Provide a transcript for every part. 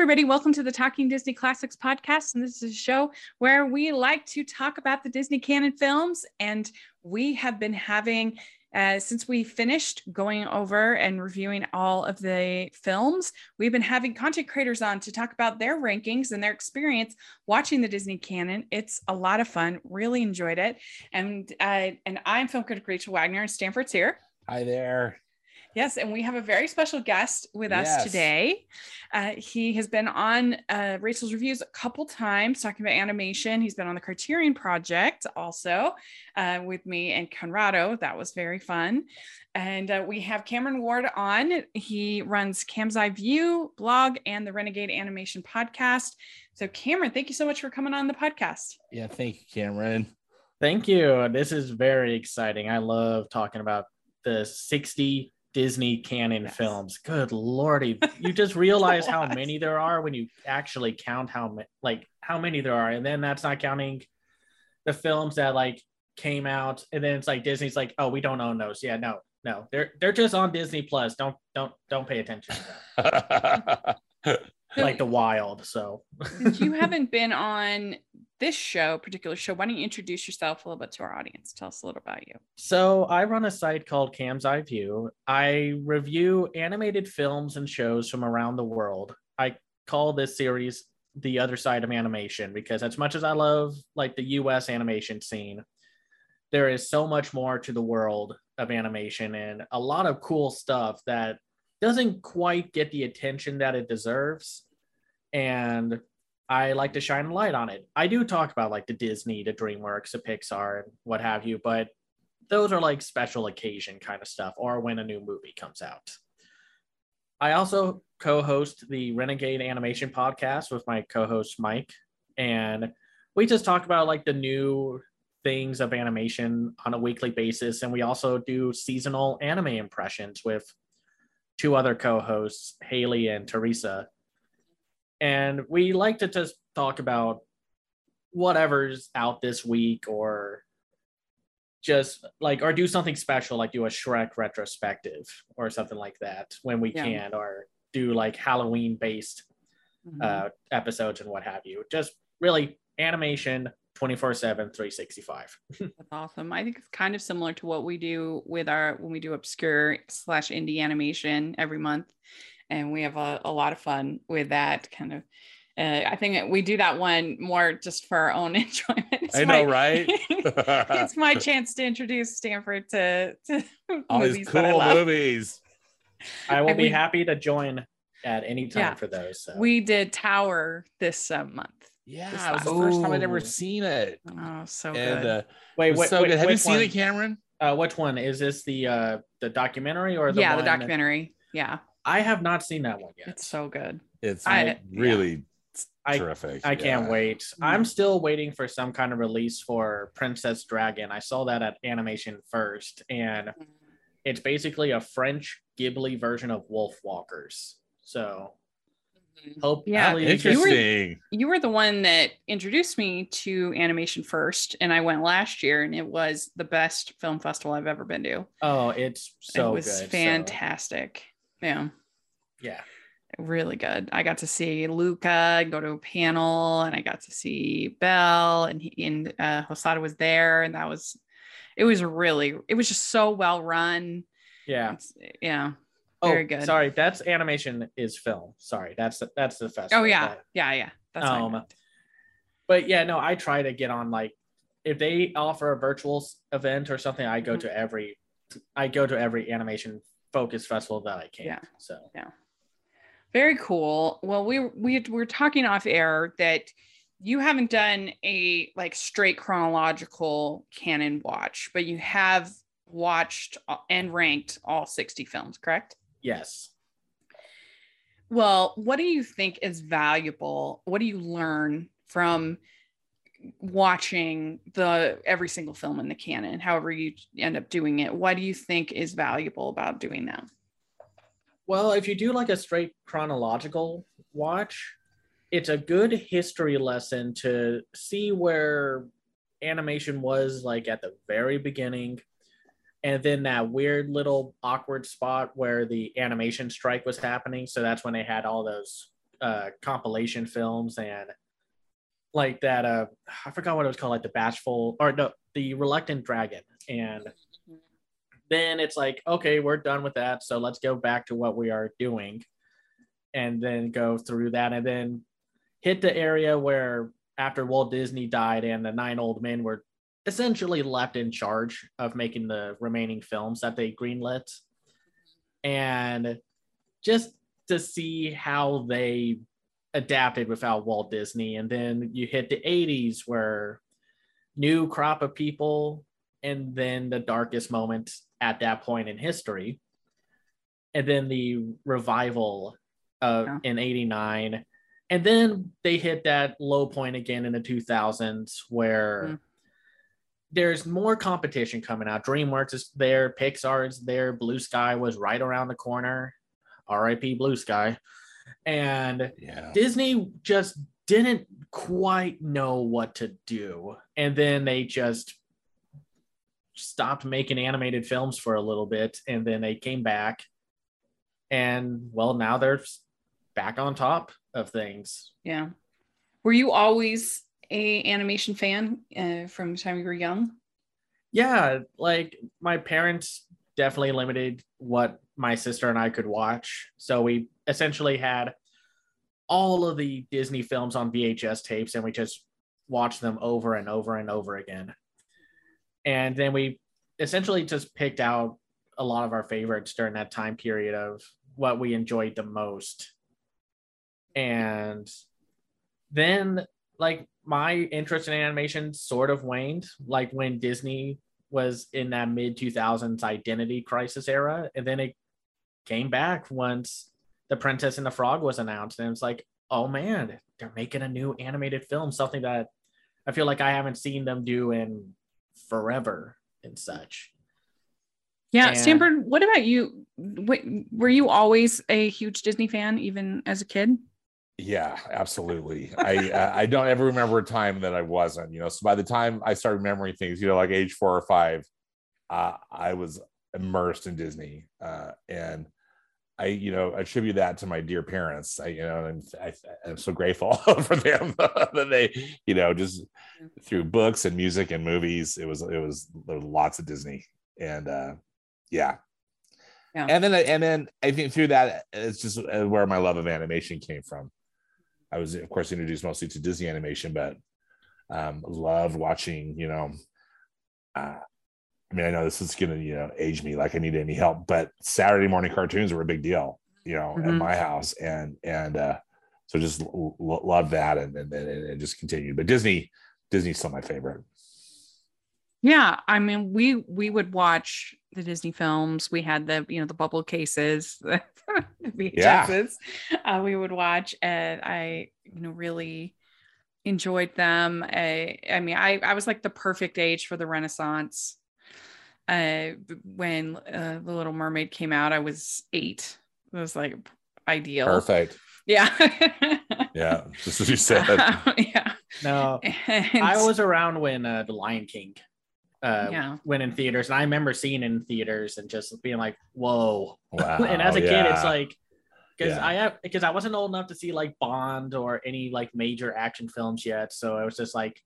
everybody. Welcome to the Talking Disney Classics podcast. And this is a show where we like to talk about the Disney canon films. And we have been having, uh, since we finished going over and reviewing all of the films, we've been having content creators on to talk about their rankings and their experience watching the Disney canon. It's a lot of fun. Really enjoyed it. And uh, and I'm film critic Rachel Wagner, and Stanford's here. Hi there. Yes, and we have a very special guest with us Yes. today. Uh, he has been on uh, Rachel's Reviews a couple times talking about animation. He's been on the Criterion Project also uh, with me and Conrado. That was very fun. And uh, we have Cameron Ward on. He runs Cam's Eye View blog and the Renegade Animation podcast. So, Cameron, thank you so much for coming on the podcast. Yeah, thank you, Cameron. Thank you. This is very exciting. I love talking about the 60 Disney canon Yes. films. Good lordy. You just realize how many there are when you actually count how ma- like how many there are. And then that's not counting the films that like came out and then it's like Disney's like, "Oh, we don't own those." Yeah, no. No. They're they're just on Disney Plus. Don't don't don't pay attention. like the wild. So Since you haven't been on this show, particular show, why don't you introduce yourself a little bit to our audience? Tell us a little about you. So I run a site called Cam's Eye View. I review animated films and shows from around the world. I call this series the other side of animation because as much as I love like the US animation scene, there is so much more to the world of animation and a lot of cool stuff that doesn't quite get the attention that it deserves. And I like to shine a light on it. I do talk about like the Disney, the DreamWorks, the Pixar, and what have you, but those are like special occasion kind of stuff or when a new movie comes out. I also co-host the Renegade Animation podcast with my co-host Mike and we just talk about like the new things of animation on a weekly basis and we also do seasonal anime impressions with two other co-hosts, Haley and Teresa. And we like to just talk about whatever's out this week or just like or do something special like do a shrek retrospective or something like that when we Yeah. can or do like halloween based Mhm. uh episodes and what have you just really animation 24 7 365 That's awesome. I think it's kind of similar to what we do with our when we do obscure slash indie animation every month, and we have a, a lot of fun with that kind of. Uh, I think we do that one more just for our own enjoyment. It's I know, my- right? it's my chance to introduce Stanford to, to All these movies that I cool love. movies. i will And be we- happy to join at any time Yeah. for those so. We did Tower this uh, month. Yeah, it was the first time I'd ever seen it. Oh, so and good. uh, wait what, so wait, good. Have you which seen one? it, Cameron? uh which one is this the uh the documentary or the yeah, the one- documentary. Yeah, i have not seen that one yet it's so good. It's I- like really I- terrific. I can't wait. Mm. I'm still waiting for some kind of release for Princess Dragon. I saw that at Animation First, and it's basically a French Ghibli version of Wolf Walkers. So hope Yeah. hopefully you get- Interesting. you were the one that introduced me to animation first and i went last year and it was the best film festival i've ever been to Oh, it's so it was good. so- fantastic yeah yeah. really good i got to see luca go to a panel and i got to see Belle and he and uh Hosoda was there and that was it was really it was just so well run Yeah. It's- yeah Oh, Very good. Sorry, that's animation is film. Sorry, that's the, that's the festival. oh yeah but- yeah yeah that's Um, but yeah, no, I try to get on like if they offer a virtual event or something, I go Mhm. to every I go to every animation focused festival that I can. Yeah. So yeah, Very cool. Well, we we we're talking off air that you haven't done a like straight chronological canon watch, but you have watched and ranked all 60 films, correct? Yes. Well, what do you think is valuable? What do you learn from watching the every single film in the canon, however you end up doing it? What do you think is valuable about doing that? Well, if you do like a straight chronological watch, it's a good history lesson to see where animation was like at the very beginning and then that weird little awkward spot where the animation strike was happening so that's when they had all those uh, compilation films and like that. Uh, I forgot what it was called, like the Bashful or no, the Reluctant Dragon. And then it's like, okay, we're done with that. So let's go back to what we are doing and then go through that and then hit the area where after Walt Disney died and the nine old men were essentially left in charge of making the remaining films that they greenlit. And just to see how they adapted without Walt Disney. And then you hit the 80s where new crop of people and then the darkest moment at that point in history. And then the revival uh, yeah. in 89. And then they hit that low point again in the 2000s where mm. There's more competition coming out. DreamWorks is there, Pixar is there, Blue Sky was right around the corner. RIP Blue Sky. And yeah. Disney just didn't quite know what to do. And then they just stopped making animated films for a little bit. And then they came back. And well, now they're back on top of things. Yeah. Were you always a animation fan uh, from the time you were young? Yeah, like my parents definitely limited what my sister and I could watch. So we essentially had all of the Disney films on VHS tapes and we just watched them over and over and over again. And then we essentially just picked out a lot of our favorites during that time period of what we enjoyed the most and then like my interest in animation sort of waned like when disney was in that mid 2000s identity crisis era and then it came back once the princess and the frog was announced and it's like oh man they're making a new animated film something that i feel like i haven't seen them do in forever and such. Yeah and, stanford what about you? Were you always a huge disney fan even as a kid yeah, absolutely. I I don't ever remember a time that I wasn't. You know, so by the time I started remembering things, you know, like age four or five, uh, I was immersed in Disney, uh, and I you know attribute that to my dear parents. I you know, and I, I'm so grateful for them that they you know just through books and music and movies. It was it was there was lots of Disney, and uh, yeah, yeah. And then, and then I think through that, it's just uh, where my love of animation came from. I was, of course, introduced mostly to Disney animation, but um, loved watching, you know, uh, I mean, I know this is going to, you know, age me like I need any help, but Saturday morning cartoons were a big deal, you know, mm-hmm. at my house. And, and, uh, so just l- love that and, and, and just continued. But Disney, Disney's still my favorite. Yeah. I mean, we, we would watch the Disney films. We had the, you know, the bubble cases, VHSs yeah. uh, we would watch, and I, you know, really enjoyed them. I, I mean, I, I was like the perfect age for the Renaissance. Uh, when uh, the Little Mermaid came out, I was eight. It was like ideal. Perfect. Yeah. yeah, just as you said. yeah. No, and, I was around when uh, the Lion King uh, yeah. went in theaters, and I remember seeing in theaters and just being like, "Whoa!" Wow, and as a yeah. kid, it's like because yeah. I have because I wasn't old enough to see like Bond or any like major action films yet, so it was just like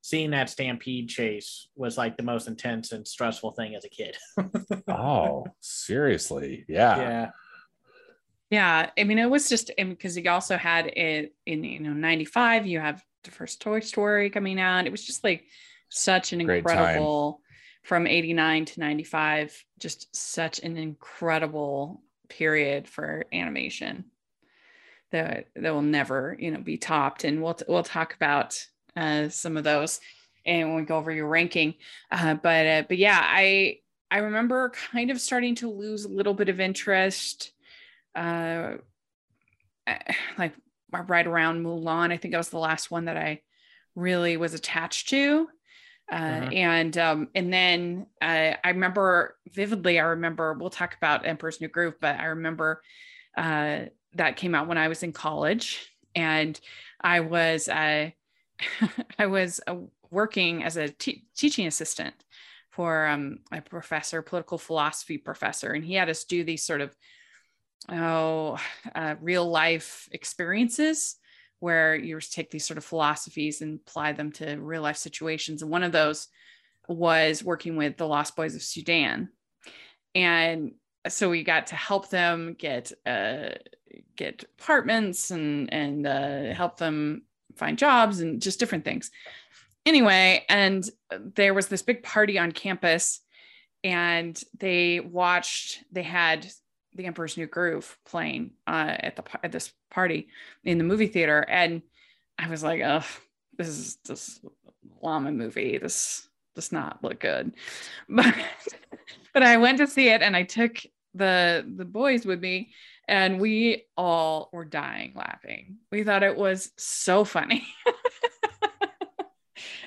seeing that stampede chase was like the most intense and stressful thing as a kid. oh, seriously? Yeah. Yeah. Yeah, I mean, it was just because you also had it in you know '95. You have the first Toy Story coming out. It was just like such an Great incredible time. from 89 to 95 just such an incredible period for animation that that will never you know be topped. And we'll we'll talk about uh, some of those and when we go over your ranking. Uh, but uh, but yeah i i remember kind of starting to lose a little bit of interest uh like right around mulan. I think that was the last one that i really was attached to uh, uh-huh. and um, and then uh, I remember vividly. I remember we'll talk about Emperor's New Groove, but I remember uh, that came out when I was in college, and I was uh, I was uh, working as a teaching assistant for um, a professor, political philosophy professor, and he had us do these sort of oh uh, real life experiences where you take these sort of philosophies and apply them to real life situations. And one of those was working with the lost boys of sudan. And so we got to help them get uh, get apartments and and uh, help them find jobs and just different things. Anyway and there was this big party on campus and they watched they had the emperor's new groove playing uh, at the at this party in the movie theater and i was like oh this is this llama movie this does not look good but but i went to see it and i took the the boys with me and we all were dying laughing we thought it was so funny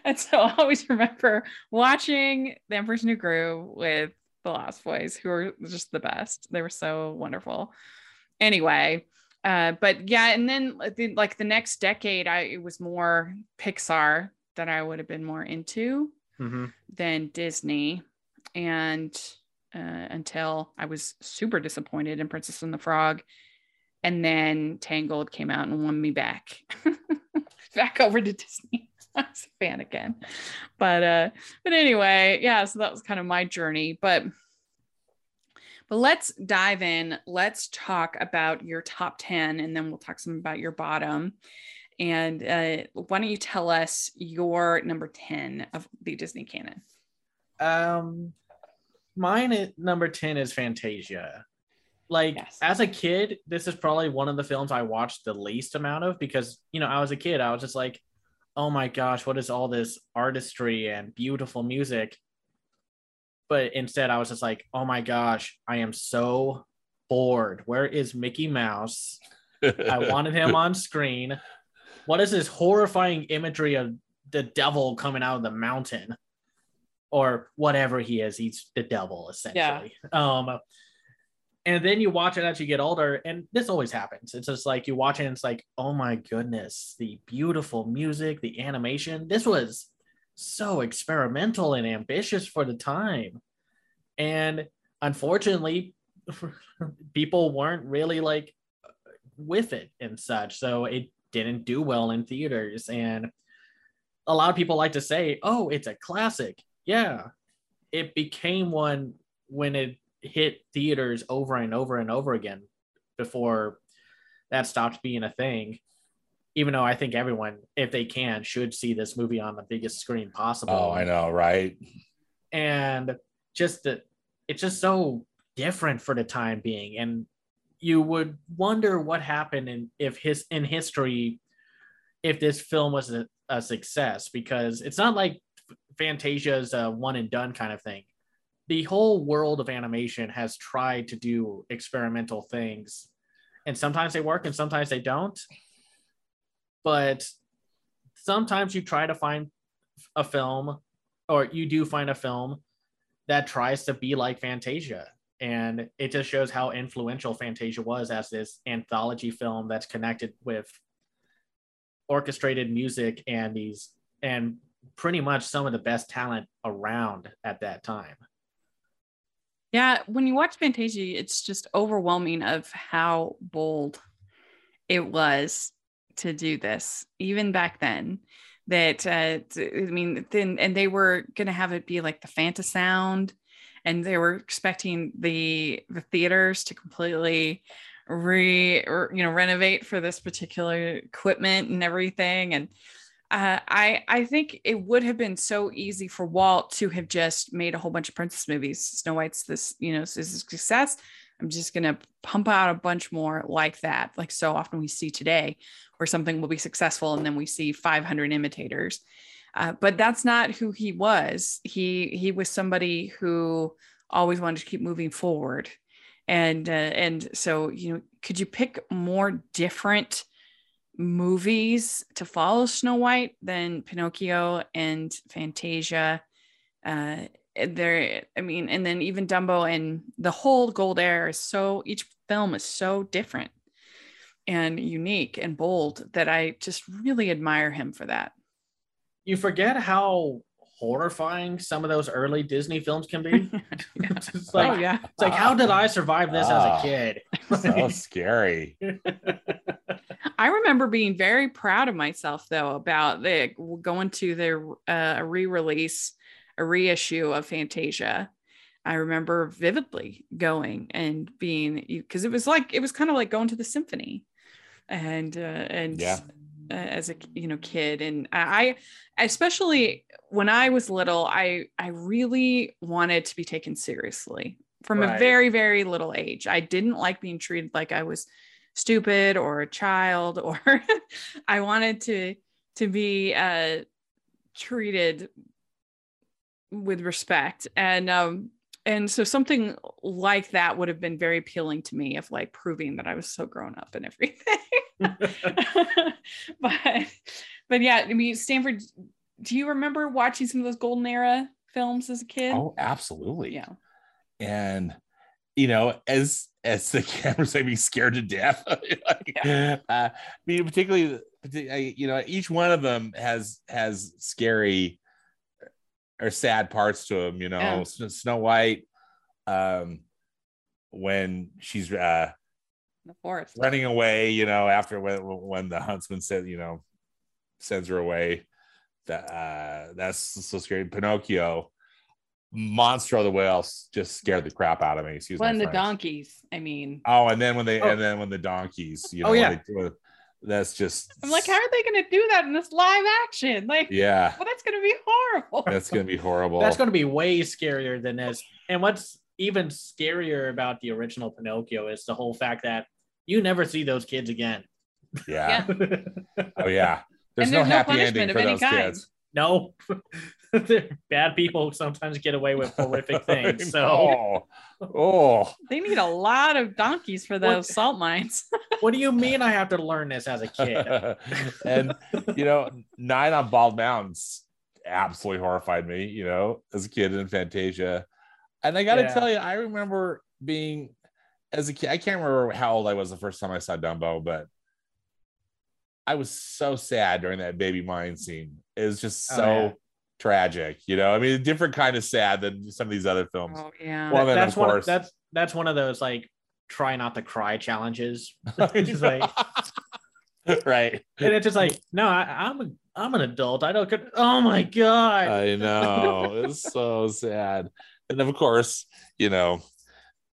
and so I always remember watching The Emperor's New Groove with the Lost Boys, who were just the best. They were so wonderful. Anyway, uh, but yeah, and then like the next decade, I it was more Pixar that I would have been more into mm-hmm. than Disney, and uh, until I was super disappointed in Princess and the Frog, and then Tangled came out and won me back, back over to Disney. I was a fan again. But uh, but anyway, yeah, so that was kind of my journey. But but let's dive in. Let's talk about your top 10 and then we'll talk some about your bottom. And uh, why don't you tell us your number 10 of the Disney canon? Um, mine number 10 is Fantasia. Like yes. as a kid, this is probably one of the films I watched the least amount of because, you know, I was a kid. I was just like, oh my gosh, what is all this artistry and beautiful music? But instead, I was just like, oh my gosh, I am so bored. Where is Mickey Mouse? I wanted him on screen. What is this horrifying imagery of the devil coming out of the mountain? Or whatever he is, he's the devil essentially. Yeah. Um, and then you watch it as you get older and this always happens it's just like you watch it and it's like oh my goodness the beautiful music the animation this was so experimental and ambitious for the time. And unfortunately people weren't really like with it and such so it didn't do well in theaters. And a lot of people like to say oh it's a classic. Yeah it became one when it hit theaters over and over and over again before that stopped being a thing. Even though I think everyone, if they can, should see this movie on the biggest screen possible. Oh, I know, right? And just that it's just so different for the time being. And you would wonder what happened in if his in history if this film was a, a success because it's not like Fantasia is a one and done kind of thing the whole world of animation has tried to do experimental things and sometimes they work and sometimes they don't but sometimes you try to find a film or you do find a film that tries to be like fantasia. And it just shows how influential fantasia was as this anthology film that's connected with orchestrated music and these and pretty much some of the best talent around at that time. Yeah, when you watch Fantasia, it's just overwhelming of how bold it was to do this, even back then. That uh, I mean, then and they were gonna have it be like the Fantasound, and they were expecting the the theaters to completely re you know renovate for this particular equipment and everything and uh, I I think it would have been so easy for Walt to have just made a whole bunch of princess movies. Snow White's this, you know, is a success. I'm just gonna pump out a bunch more like that, like so often we see today, where something will be successful and then we see 500 imitators. Uh, but that's not who he was. He he was somebody who always wanted to keep moving forward, and uh, and so you know, could you pick more different movies to follow Snow White than Pinocchio and Fantasia. Uh, there, I mean, and then even Dumbo and the whole Gold air is so each film is so different and unique and bold that I just really admire him for that. You forget how horrifying some of those early Disney films can be. it's like, oh yeah. it's like how did I survive this Ah. as a kid? so scary. I remember being very proud of myself though about the going to the uh, re-release, a reissue of Fantasia. I remember vividly going and being because it was like it was kind of like going to the symphony, and uh, and Yeah. uh, as a you know kid and I especially when I was little I I really wanted to be taken seriously from a very very little age. I didn't like being treated like I was stupid or a child or I wanted to to be uh treated with respect and um and so something like that would have been very appealing to me of like proving that I was so grown up and everything. but but yeah, I mean Stanford, do you remember watching some of those golden era films as a kid? Oh, absolutely. yeah. and you know as as the cameras made me scared to death like, uh, i mean particularly you know each one of them has has scary or sad parts to them you know Yeah. Snow white um when she's uh The forest. running away you know after when when the huntsman said you know sends her away that uh that's so scary pinocchio monster of the whales just scared the crap out of me excuse Well, my and the French. donkeys. I mean, oh and then when they Oh. and then when the donkeys you know Oh, when yeah. they- when- that's just I'm like, how are they going to do that in this live action? Like, yeah well, that's going to be horrible. that's gonna be horrible That's going to be way scarier than this. And what's even scarier about the original Pinocchio is the whole fact that you never see those kids again. yeah oh yeah there's And no there's no happy ending for those kind. kids no, bad people sometimes get away with horrific things. So, oh, oh. They need a lot of donkeys for those What- salt mines. what do you mean I have to learn this as a kid? and you know, Night on Bald Mountains absolutely horrified me, you know, as a kid in Fantasia. And I gotta Yeah. tell you, I remember being as a kid, I can't remember how old I was the first time I saw Dumbo, but I was so sad during that baby mine scene. It was just Oh, so yeah. tragic, you know. I mean, a different kind of sad than some of these other films. oh yeah. Well, then, that's of one. course- That's that's one of those like try not to cry challenges. It's like- right. and it's just like, no, I, I'm a, I'm an adult. I don't. Could, oh my god. I know. It's so sad. And of course, you know,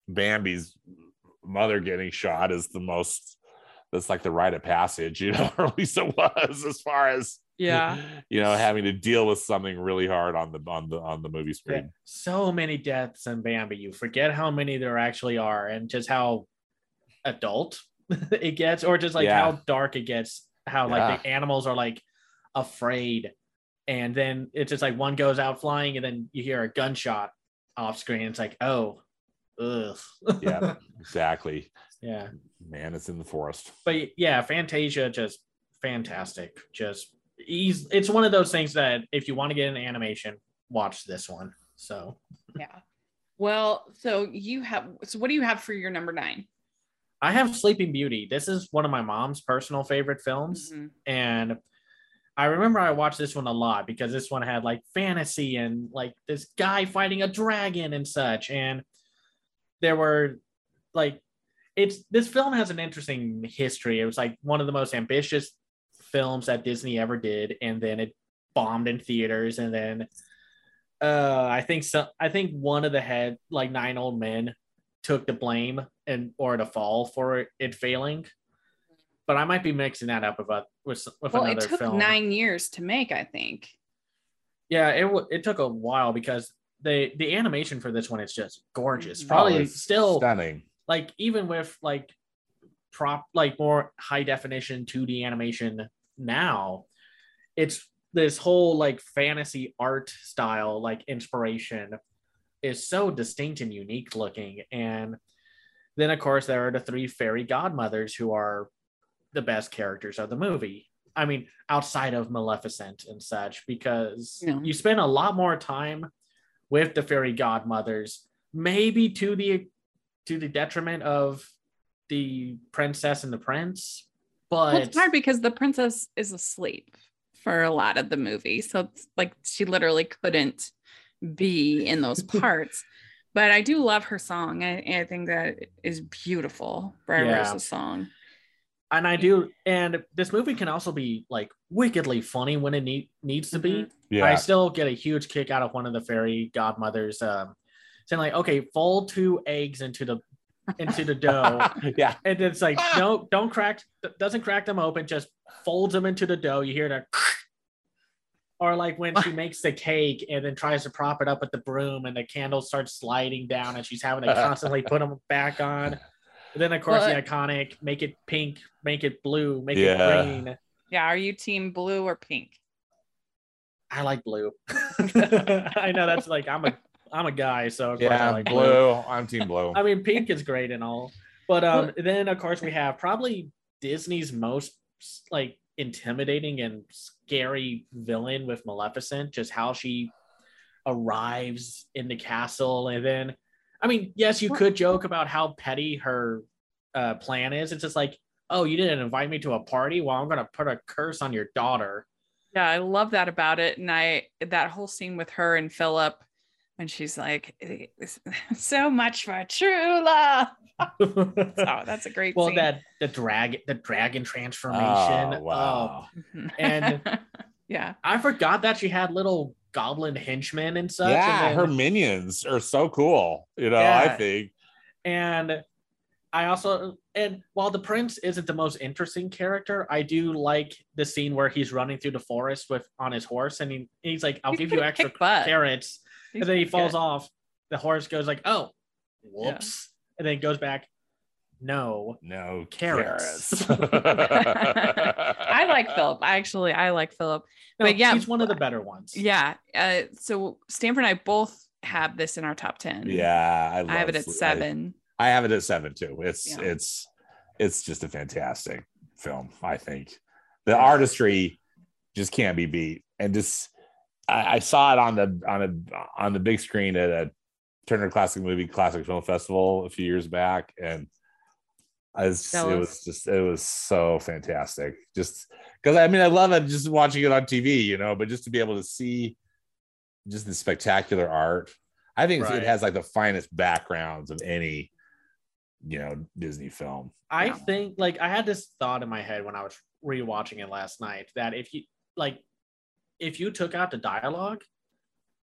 Bambi's mother getting shot is the most that's like the rite of passage, you know, or at least it was as far as yeah. you know, having to deal with something really hard on the on the on the movie Yeah, screen. so many deaths in Bambi. You forget how many there actually are, and just how adult it gets, or just like Yeah. how dark it gets. How like the animals are like afraid, and then it's just like one goes out flying, and then you hear a gunshot off screen. It's like, oh, ugh. Yeah, exactly. Yeah. Man, it's in the forest. But yeah, Fantasia just fantastic. Just easy. It's one of those things that if you want to get an animation, watch this one. So Yeah. Well, so you have so what do you have for your number 9? I have Sleeping Beauty. This is one of my mom's personal favorite films. Mhm. And I remember I watched this one a lot because this one had like fantasy and like this guy fighting a dragon and such. And there were like, it's this film has an interesting history. It was like one of the most ambitious films that Disney ever did. And then it bombed in theaters. And then uh, I think so. I think one of the head, like nine old men, took the blame and or the fall for it, it failing. But I might be mixing that up with a, with with Well, it another took film. 9 years to make, I think. Yeah, it it took a while because the the animation for this one is just gorgeous. Probably Oh, still stunning. Like even with like prop like more high definition 2D animation now, it's this whole like fantasy art style like inspiration is so distinct and unique looking and then of course there are the three fairy godmothers who are the best characters of the movie i mean outside of maleficent and such because Yeah. you spend a lot more time with the fairy godmothers maybe to the to the detriment of the princess and the prince but Well, it's hard because the princess is asleep for a lot of the movie. So it's like she literally couldn't be in those parts. but I do love her song. I, I think that is beautiful. Briar Yeah. Rose's song. and I do. And this movie can also be like wickedly funny when it need, needs to be. Yeah. I still get a huge kick out of one of the fairy godmothers um, saying like, "Okay, fold two eggs into the into the dough," yeah. and it's like, ah! "No, don't crack, doesn't crack them open, just folds them into the dough." You hear the, or like when she makes the cake and then tries to prop it up with the broom, and the candles start sliding down, and she's having to constantly put them back on. And then of course Well, the iconic make it pink, make it blue, make Yeah. it green. Yeah. Are you team blue or pink? I like blue. I know that's like I'm a I'm a guy, so of course I Yeah. like blue. I'm team blue. I mean, pink is great and all, but um, then of course we have probably Disney's most like intimidating and scary villain with Maleficent. Just how she arrives in the castle, and then, I mean, yes, you could joke about how petty her uh, plan is. It's just like, oh, you didn't invite me to a party. Well, I'm gonna put a curse on your daughter. Yeah, I love that about it. And I that whole scene with her and Philip when she's like, so much for true love. Oh, that's a great well, scene. that the drag the dragon transformation. Oh, Oh, wow. and- yeah. I forgot that she had little goblin henchmen and such. yeah, and, her minions are so cool. You know, I think. and I also and while the prince isn't the most interesting character, I do like the scene where he's running through the forest with on his horse, and he, he's like, "I'll He's give you extra kick butt. carrots," He's and then he falls good. off. The horse goes like, "Oh, whoops," and then goes back. No, No Carrots. carrots. I like Philip. Actually I like Philip. no, But yeah, he's one of the better ones. Yeah. Uh, so Stanford and I both have this in our top 10. Yeah, I, I have it at seven. I, I have it at seven too. It's Yeah. it's it's just a fantastic film. I think the artistry just can't be beat, and just I, I saw it on the on a on the big screen at a Turner Classic Movie Classic Film Festival a few years back, and I was just, it was just it was so fantastic. Just because I mean I love it just watching it on TV, you know, but just to be able to see just the spectacular art. I think Right. it has like the finest backgrounds of any, you know, Disney film. I Yeah. think like I had this thought in my head when I was rewatching it last night that if you like if you took out the dialogue,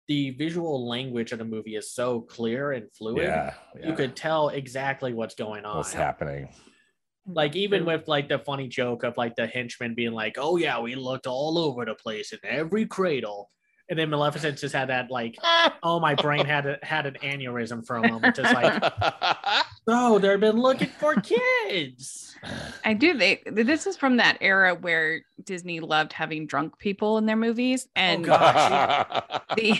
the visual language of the movie is so clear and fluid. Yeah, You could tell exactly what's going on. what's happening. Like even with like the funny joke of like the henchman being like, "Oh yeah, we looked all over the place in every cradle," and then Maleficent just had that like, "Oh my brain had a, had an aneurysm for a moment," just like, "Oh, they've been looking for kids." I do. They this is from that era where Disney loved having drunk people in their movies, and oh, God. the,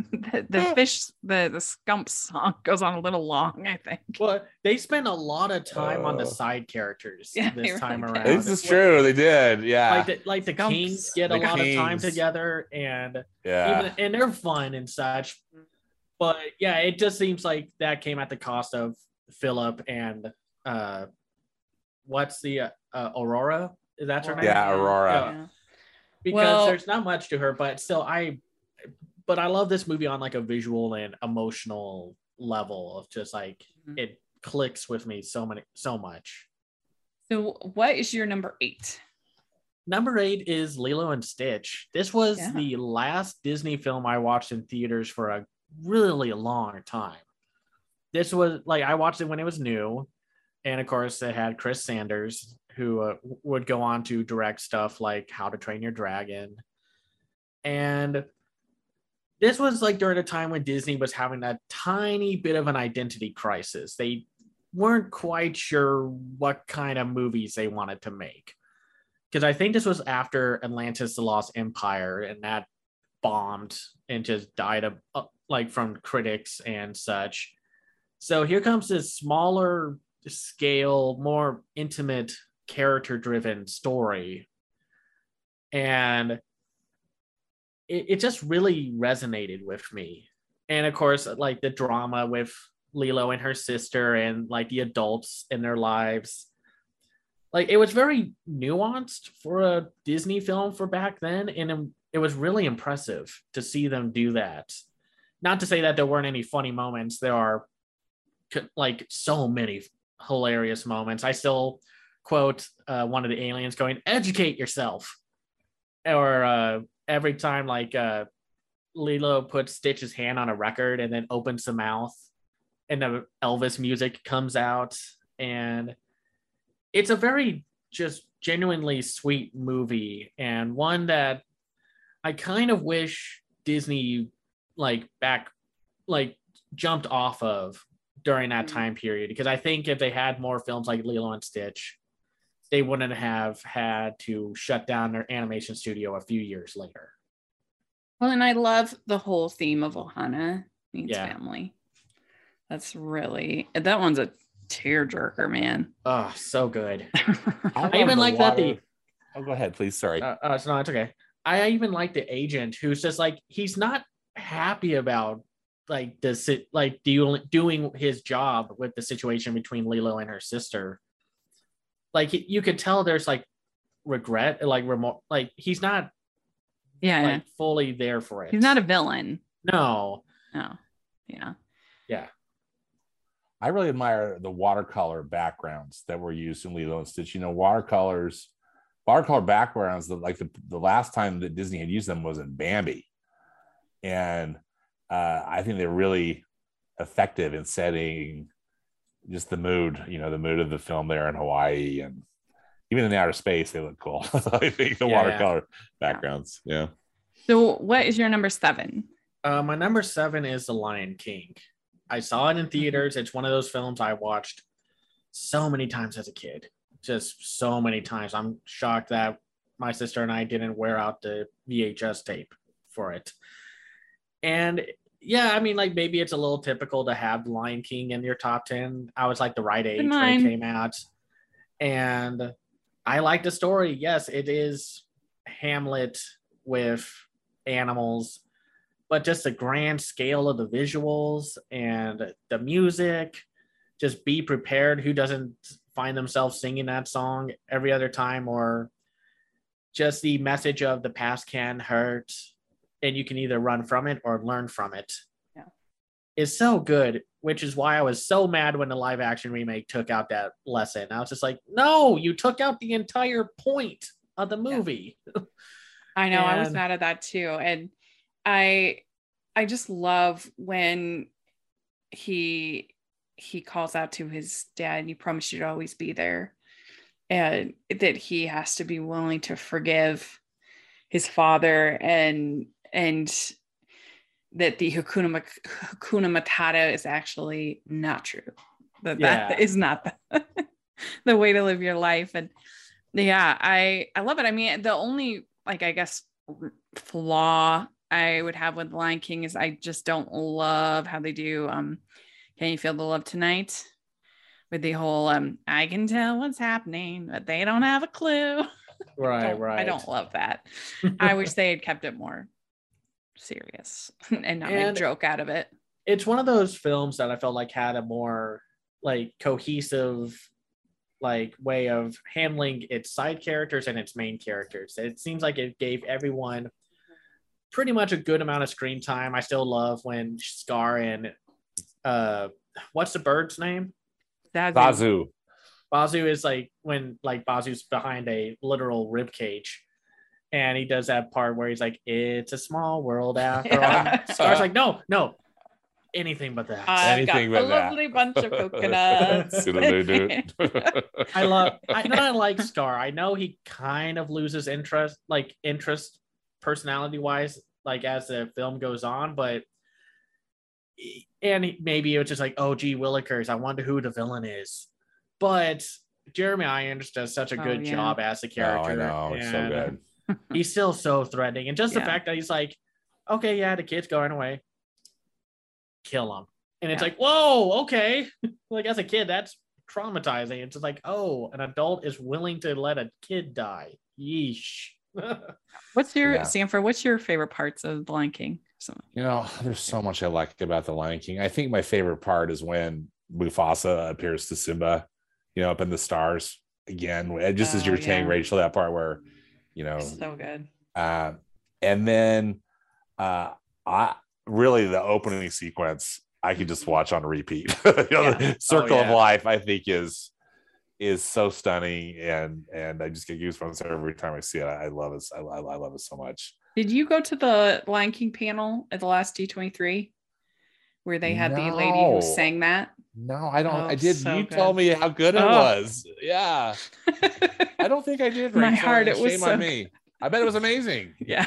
the the fish the the skump song goes on a little long. I think. Well, they spent a lot of time on the Uh, side characters Yeah, this time did. around. this is true. They did. Yeah. Like the, like the Skumps. kings get a The lot of time together, and yeah. even and they're fun and such. But yeah, it just seems like that came at the cost of Philip and uh, what's the uh, uh, Aurora? Is that her name? Yeah, Aurora. Yeah. because Well- there's not much to her, but still, I. But I love this movie on like a visual and emotional level of just like Mhm. it clicks with me so many so much. So, what is your number eight? Number eight is Lilo and Stitch. This was Yeah. the last Disney film I watched in theaters for a really long time. This was like I watched it when it was new, and of course it had Chris Sanders, who uh, would go on to direct stuff like How to Train Your Dragon, and this was like during a time when Disney was having a tiny bit of an identity crisis. They weren't quite sure what kind of movies they wanted to make because I think this was after Atlantis: The Lost Empire, and that bombed and just died of uh, like from critics and such. So here comes this smaller scale, more intimate, character-driven story, and it, it just really resonated with me. And of course, like the drama with Lilo and her sister, and like the adults in their lives like it was very nuanced for a Disney film for back then, and it was really impressive to see them do that. Not to say that there weren't any funny moments. There are like so many hilarious moments. I still quote uh, one of the aliens going, "Educate yourself," or uh, every time like uh, Lilo puts Stitch's hand on a record and then opens the mouth, and the Elvis music comes out, and it's a very just genuinely sweet movie and one that I kind of wish Disney like back like jumped off of during that mm-hmm. time period because I think if they had more films like Lilo and Stitch, they wouldn't have had to shut down their animation studio a few years later. Well, and I love the whole theme of Ohana means yeah. family. That's really that one's a tearjerker, man. Oh, so good. I, I even like that the. Oh, go ahead, please. Sorry. Uh, uh, no, it's okay. I even like the agent who's just like he's not happy about like the sit like doing doing his job with the situation between Lilo and her sister. Like you could tell there's like regret, like remote, like he's not, yeah, like fully there for it. He's not a villain. No. No. Yeah. Yeah. I really admire the watercolor backgrounds that were used in Lilo and Stitch. You know, watercolors, watercolor backgrounds. That like the, the last time that Disney had used them was in Bambi, and uh, I think they're really effective in setting just the mood. You know, the mood of the film there in Hawaii, and even in the outer space, they look cool. I think the yeah, watercolor yeah. backgrounds. Yeah. So, what is your number seven? Uh, my number seven is The Lion King. I saw it in mm-hmm. theaters. It's one of those films I watched so many times as a kid, just so many times. I'm shocked that my sister and I didn't wear out the VHS tape for it. And yeah, I mean, like maybe it's a little typical to have Lion King in your top 10. I was like the right age when it came out. And I like the story. Yes, it is Hamlet with animals but just the grand scale of the visuals and the music just be prepared who doesn't find themselves singing that song every other time or just the message of the past can hurt and you can either run from it or learn from it yeah is so good which is why i was so mad when the live action remake took out that lesson i was just like no you took out the entire point of the movie yeah. i know and... i was mad at that too and I I just love when he he calls out to his dad, you promised you'd always be there. And that he has to be willing to forgive his father and and that the Hakuna, Hakuna Matata is actually not true. That yeah. that is not the, the way to live your life. And yeah, I I love it. I mean, the only like I guess flaw I would have with Lion King is I just don't love how they do um Can You Feel the Love Tonight? With the whole um I can tell what's happening, but they don't have a clue. Right, I right. I don't love that. I wish they had kept it more serious and not and make a joke out of it. It's one of those films that I felt like had a more like cohesive like way of handling its side characters and its main characters. It seems like it gave everyone pretty much a good amount of screen time. I still love when Scar and uh, what's the bird's name? Zazu. Bazu is like when like Zazu's behind a literal rib cage. And he does that part where he's like, "It's a small world after yeah. all." Scar's like, "No, no, anything but that. I've anything got a lovely bunch of coconuts. I love. I know I like Scar. I know he kind of loses interest, like interest personality wise, like as the film goes on, but and maybe it was just like, oh, gee, Willikers, I wonder who the villain is. But Jeremy Irons does such a oh, good yeah. job as a character. Oh, I know. It's so good. He's still so threatening. And just yeah. the fact that he's like, okay, yeah, the kid's going away. Kill him. And it's yeah. like, whoa, okay. like as a kid, that's traumatizing. It's just like, oh, an adult is willing to let a kid die. Yeesh. what's your yeah. Stanford? What's your favorite parts of The Lion King? So. You know, there's so much I like about The Lion King. I think my favorite part is when Mufasa appears to Simba, you know, up in the stars. again. uh, Just as you Oh, were saying. Rachel, that part where, you know, So good. uh, and then uh, I really the opening sequence I could just watch on repeat. you know, Yeah. the Circle Oh, of. Life, I think is is so stunning, and and I just get goosebumps every time I see it. I, I love it. I, I, I love it so much. Did you go to the Lion King panel at the last D23 where they had the lady who sang that? No, I don't. Oh, I did. so you good. told me how good it Oh. was. Yeah, I don't think I did. My heart, and it was shame so on me. I bet it was amazing. yeah.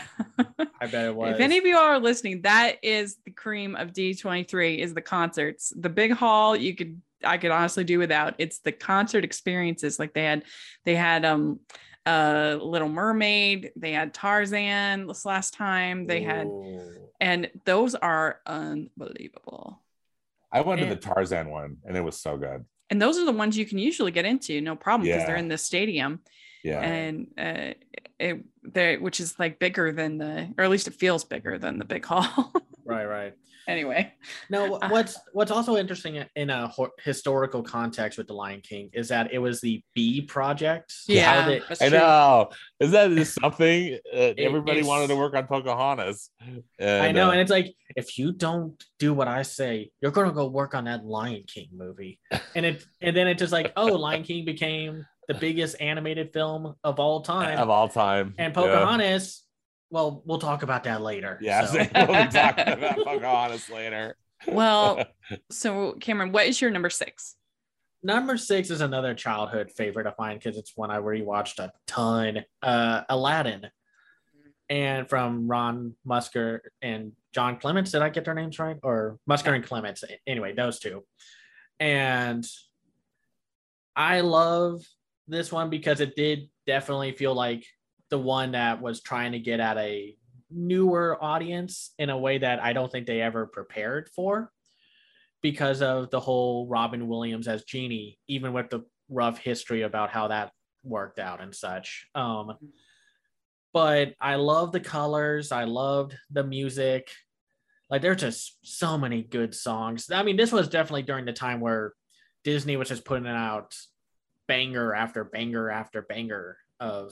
I bet it was. If any of you are listening, that is the cream of D23 is the concerts. The big hall you could I could honestly do without. It's the concert experiences. Like they had they had um uh Little Mermaid, they had Tarzan this last time. They had and those are unbelievable. I went to the Tarzan one, and it was so good. And those are the ones you can usually get into, no problem, because they're in the stadium. Yeah, and uh, it they which is like bigger than the or at least it feels bigger than the big hall Right, right. Anyway No, Uh, what's what's also interesting in a historical context with the Lion King is that it was the B project. yeah How I know. Is that just something? Uh, everybody it's- wanted to work on Pocahontas. I know, uh, and it's like if you don't do what I say, you're gonna go work on that Lion King movie, and it and then it's just like, oh, Lion King became the biggest animated film of all time, of all time. and Yeah. Pocahontas. Well, we'll talk about that later. Yeah, so. we'll be talking about Pocahontas later. well so cameron what is your number six Number six is another childhood favorite of mine because it's one I rewatched a ton. Uh, Aladdin, and from Ron Musker and John Clements. Did I get their names right? Or Musker and Clements? Anyway, those two. And I love this one because it did definitely feel like the one that was trying to get at a newer audience in a way that I don't think they ever prepared for because of the whole Robin Williams as Genie, even with the rough history about how that worked out and such. Um, but I love the colors, I loved the music. Like there's just so many good songs. I mean, this was definitely during the time where Disney was just putting out banger after banger after banger of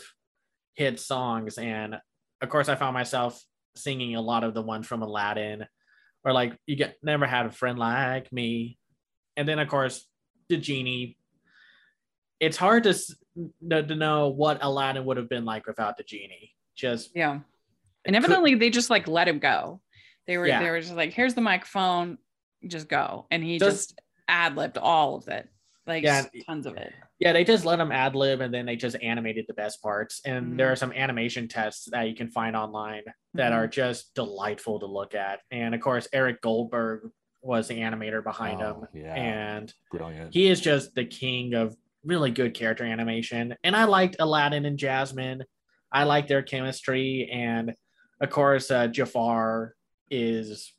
hit songs. And of course, I found myself singing a lot of the ones from Aladdin, or like you get never had a friend like me. And then, of course, the genie. It's hard to to, know what Aladdin would have been like without the genie. Just yeah and evidently they just like let him go they were Yeah. they were just like here's the microphone just go and he Just- just ad-libbed all of it like Yeah. tons of it yeah, they just let them ad lib and then they just animated the best parts. And Mhm. there are some animation tests that you can find online that Mhm. are just delightful to look at. And of course, Eric Goldberg was the animator behind Oh, him. yeah. And Brilliant. he is just the king of really good character animation. And I liked Aladdin and Jasmine. I like their chemistry. And of course, uh, Jafar is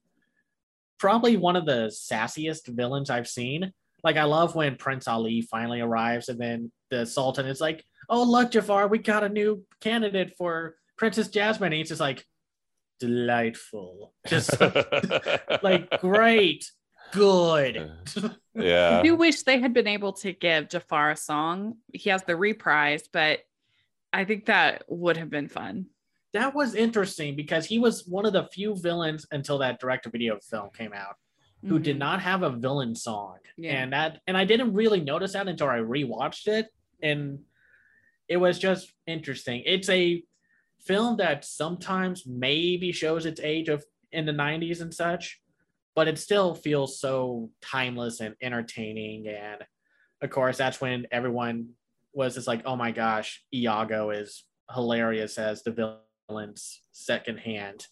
probably one of the sassiest villains I've seen. Like, I love when Prince Ali finally arrives and then the Sultan is like, Oh, look, Jafar, we got a new candidate for Princess Jasmine. And he's just like, Delightful. Just like, great, good. yeah. i do wish they had been able to give jafar a song he has the reprise but i think that would have been fun that was interesting because he was one of the few villains until that direct to video film came out who did Mhm. not have a villain song. Yeah. and that and i didn't really notice that until i rewatched it. And it was just interesting. It's a film that sometimes maybe shows its age of in the 90s and such but it still feels so timeless and entertaining. And of course that's when everyone was just like oh my gosh iago is hilarious as the villain's second hand.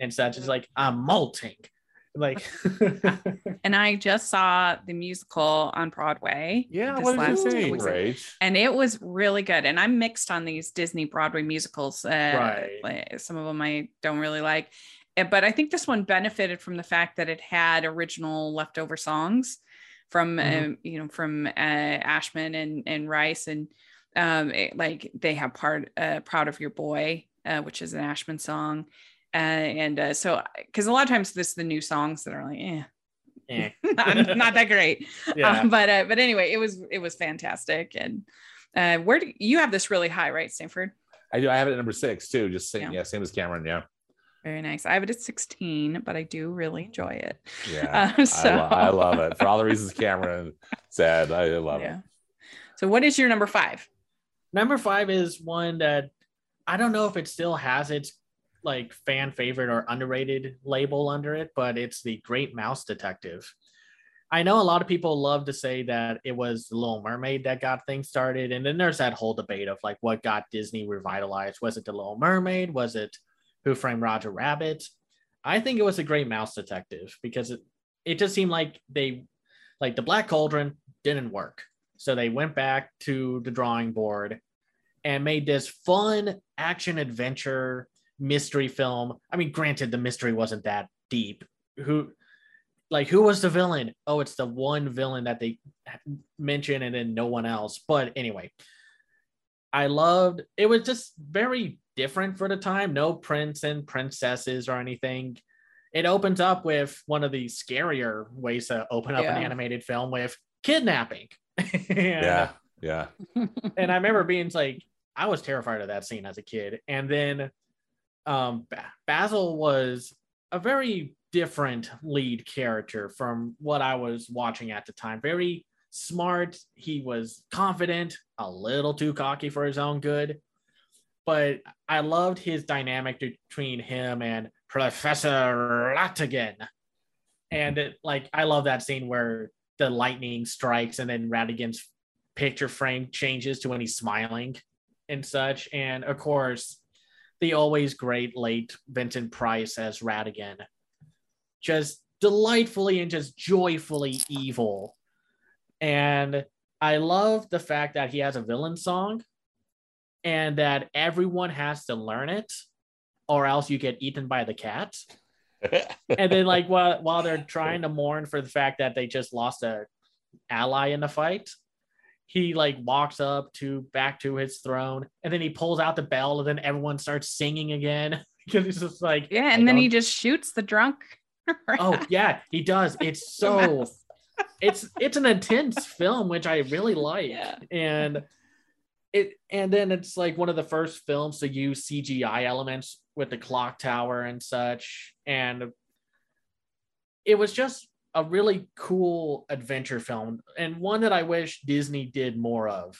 And such it's like i'm molting like and i just saw the musical on broadway Yeah. this What did last you think, week. Rach? and it was really good and i'm mixed on these disney broadway musicals uh, Right. like, some of them i don't really like Uh, but i think this one benefited from the fact that it had original leftover songs from Mhm. um, you know from uh, ashman and and rice and um it- like they have part uh, proud of your boy uh, which is an ashman song uh, and uh, so because a lot of times this the new songs that are like eh, eh. not, not that great yeah um, but uh, but anyway, it was it was fantastic, and Uh, where do you have this really high, right, Stanford? I do. I have it at number six too. Just same, Yeah. yeah, same as Cameron. Yeah, Very nice. I have it at 16, but I do really enjoy it. yeah. Uh, so- I, lo- I love it for all the reasons Cameron said. I love yeah. it. So, what is your number five? Number five is one that I don't know if it still has its like fan favorite or underrated label under it, but it's the Great Mouse Detective. I know a lot of people love to say that it was The Little Mermaid that got things started. And then there's that whole debate of like what got Disney revitalized. Was it The Little Mermaid? Was it Who Framed Roger Rabbit? I think it was The Great Mouse Detective because it, it just seemed like they, like the Black Cauldron didn't work. So they went back to the drawing board and made this fun action adventure mystery film. I mean, granted, the mystery wasn't that deep. Who, like, who was the villain? Oh, it's the one villain that they mention and then no one else. But anyway, I loved it. Was just very different for the time. No prince and princesses or anything. It opens up with one of the scarier ways to open up an animated film with kidnapping. Yeah, yeah. and I remember being like, I was terrified of that scene as a kid. And then um, Basil was a very different lead character from what I was watching at the time. Very smart. He was confident, a little too cocky for his own good. But I loved his dynamic between him and Professor Ratigan. And it, like, I love that scene where the lightning strikes and then Ratigan's picture frame changes to when he's smiling and such. And of course, the always great late Vincent Price as Ratigan. Just delightfully and just joyfully evil. And I love the fact that he has a villain song and that everyone has to learn it or else you get eaten by the cat. and then like while while they're trying to mourn for the fact that they just lost a ally in the fight, he like walks up to back to his throne and then he pulls out the bell and then everyone starts singing again. Because he's just like Yeah, and then he just shoots the drunk. oh yeah he does. It's so it's it's an intense film which i really like. Yeah. and it and then it's like one of the first films to use cgi elements with the clock tower and such. And it was just a really cool adventure film and one that i wish disney did more of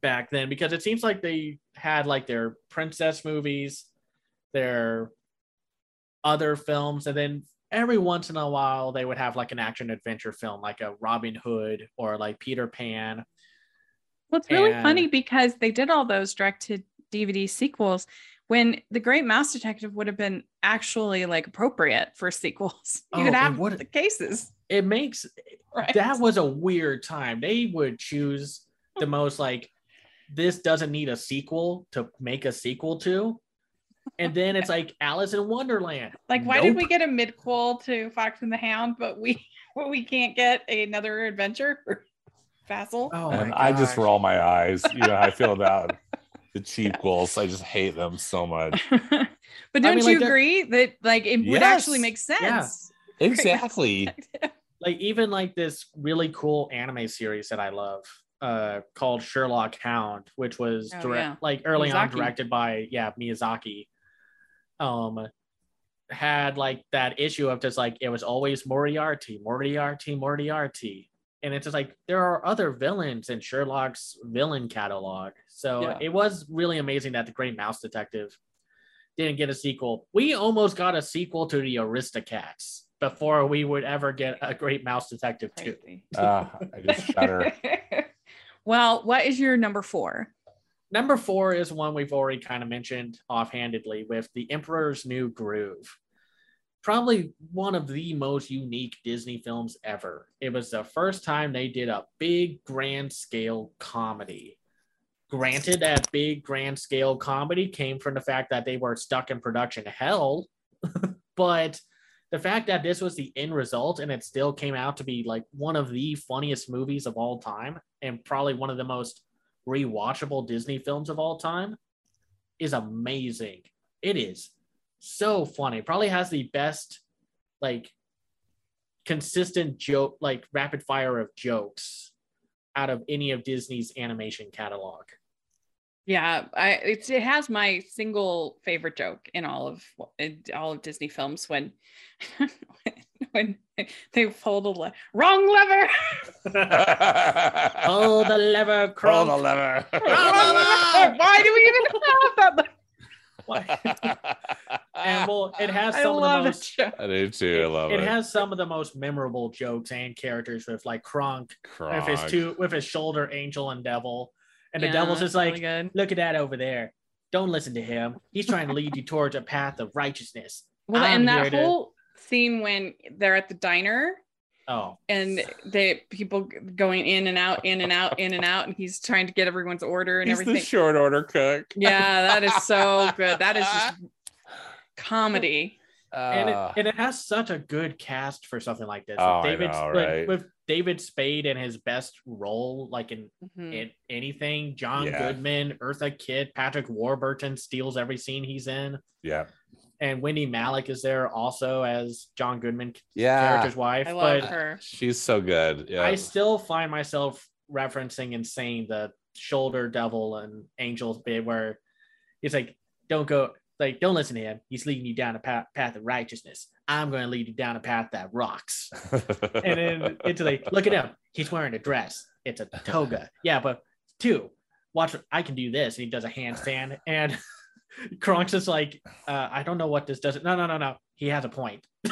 back then because it seems like they had like their princess movies their other films and then every once in a while they would have like an action adventure film like a robin hood or like peter pan. Well, it's really And- funny because they did all those direct to DVD sequels when The Great Mouse Detective would have been actually like appropriate for sequels. You Oh, could have would- the cases, it makes right? that was a weird time they would choose the most like this doesn't need a sequel to make a sequel to and then it's like alice in wonderland like, why did we get a midquel to Fox and the Hound, but we but we can't get another adventure for Basil? oh and my I just roll my eyes. You know, I feel about the cheapquels, I just hate them so much. but don't mean, you that- agree that like it would actually Yes. make sense? Yeah. Exactly. like even like this really cool anime series that I love uh called Sherlock Hound, which was Oh, direct yeah. like early on directed by yeah Miyazaki. Um had like that issue of just like it was always Moriarty, Moriarty, Moriarty. And it's just like there are other villains in Sherlock's villain catalog. So Yeah. it was really amazing that the Great Mouse Detective didn't get a sequel. We almost got a sequel to the Aristocats before we would ever get a Great Mouse Detective 2. Crazy. Uh, I just shudder. well, what is your number four? Number four is one we've already kind of mentioned offhandedly with The Emperor's New Groove. Probably one of the most unique Disney films ever. It was the first time they did a big grand scale comedy. Granted, that big grand scale comedy came from the fact that they were stuck in production hell, but the fact that this was the end result and it still came out to be like one of the funniest movies of all time and probably one of the most rewatchable Disney films of all time is amazing. It is so funny. Probably has the best like consistent joke like rapid fire of jokes out of any of Disney's animation catalog. Yeah, I it's, it has my single favorite joke in all of in all of Disney films when when they pull the le- wrong lever. Pull the lever, Pull Kronk. the lever. Why do we even have that? and well, it has I some of the love most that show. I do too. I love it. it has some of the most memorable jokes and characters with like Kronk with his two with his shoulder angel and devil and the Yeah, devil's just it's really like look at that over there don't listen to him he's trying to lead you towards a path of righteousness Well, I'm and that here to- whole scene when they're at the diner oh and they people going in and out, in and out, in and out, and he's trying to get everyone's order and He's everything. the short order cook. yeah, that is so good. That is just comedy. and, Uh, it, and it has such a good cast for something like this Oh, I with David know, with- right? with David Spade in his best role like in, Mhm. in anything John Yeah. Goodman Eartha Kitt Patrick Warburton steals every scene he's in yeah. And Wendy Malick is there also as John Goodman Yeah. character's wife I love but her. She's so good. Yeah. I still find myself referencing and saying the shoulder devil and angels bit where it's like, don't go, like, don't listen to him. He's leading you down a path, path of righteousness. I'm going to lead you down a path that rocks. And then it's like, look at him. He's wearing a dress. It's a toga. Yeah, but two, watch, I can do this. And he does a handstand. And Kronk's just like, uh, I don't know what this does. No, no, no, no. He has a point.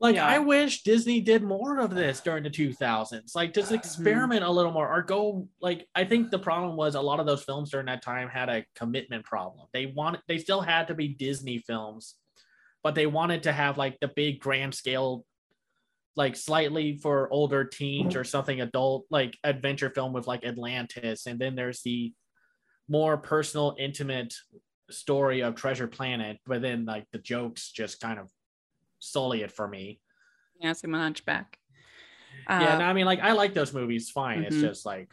Like Yeah. I wish Disney did more of this during the 2000s. Like just experiment a little more or go like I think the problem was a lot of those films during that time had a commitment problem. They wanted they still had to be Disney films, but they wanted to have like the big grand scale like slightly for older teens or something adult like adventure film with like Atlantis and then there's the more personal intimate story of Treasure Planet but then like the jokes just kind of sully it for me. Yeah, same with Hunchback. yeah, Uh, no, I mean, like I like those movies. Fine. It's Mhm. just like,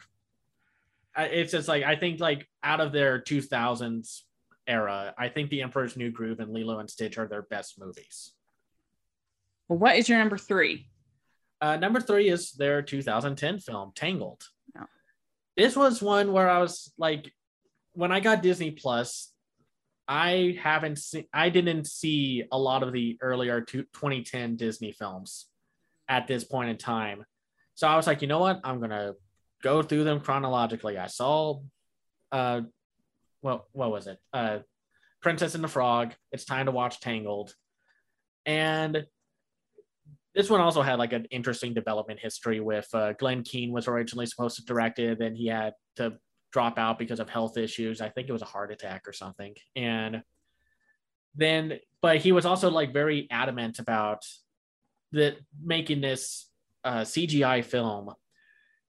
it's just like I think like out of their 2000s era, I think The Emperor's New Groove and Lilo and Stitch are their best movies. well, what is your number three? Uh, number three is their 2010 film Tangled. Oh. This was one where I was like, when I got Disney Plus, I haven't seen, I didn't see a lot of the earlier 2010 Disney films at this point in time. So I was like, you know what? I'm gonna go through them chronologically. I saw, uh, well, what was it? Uh, Princess and the Frog. It's time to watch Tangled, and this one also had like an interesting development history with uh, Glen Keane was originally supposed to direct it, then he had to drop out because of health issues. I think it was a heart attack or something. And then, but he was also like very adamant about that making this uh, CGI film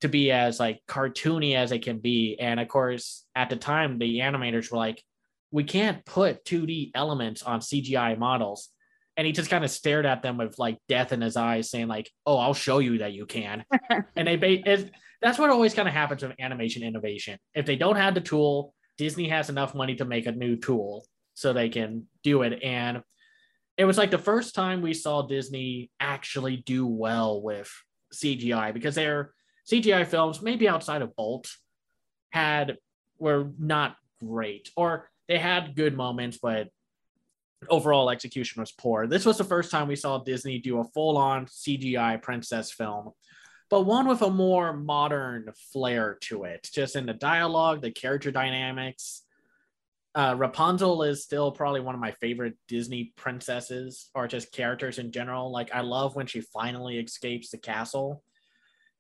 to be as like cartoony as it can be. And of course, at the time, the animators were like, we can't put 2D elements on CGI models and he just kind of stared at them with like death in his eyes, saying like, "Oh, I'll show you that you can." and they ba- that's what always kind of happens with animation innovation. If they don't have the tool, Disney has enough money to make a new tool so they can do it. And it was like the first time we saw Disney actually do well with CGI because their CGI films, maybe outside of Bolt, had were not great or they had good moments, but overall execution was poor. This was the first time we saw Disney do a full-on CGI princess film, but one with a more modern flair to it, just in the dialogue, the character dynamics. Uh, Rapunzel is still probably one of my favorite Disney princesses, or just characters in general. Like I love when she finally escapes the castle,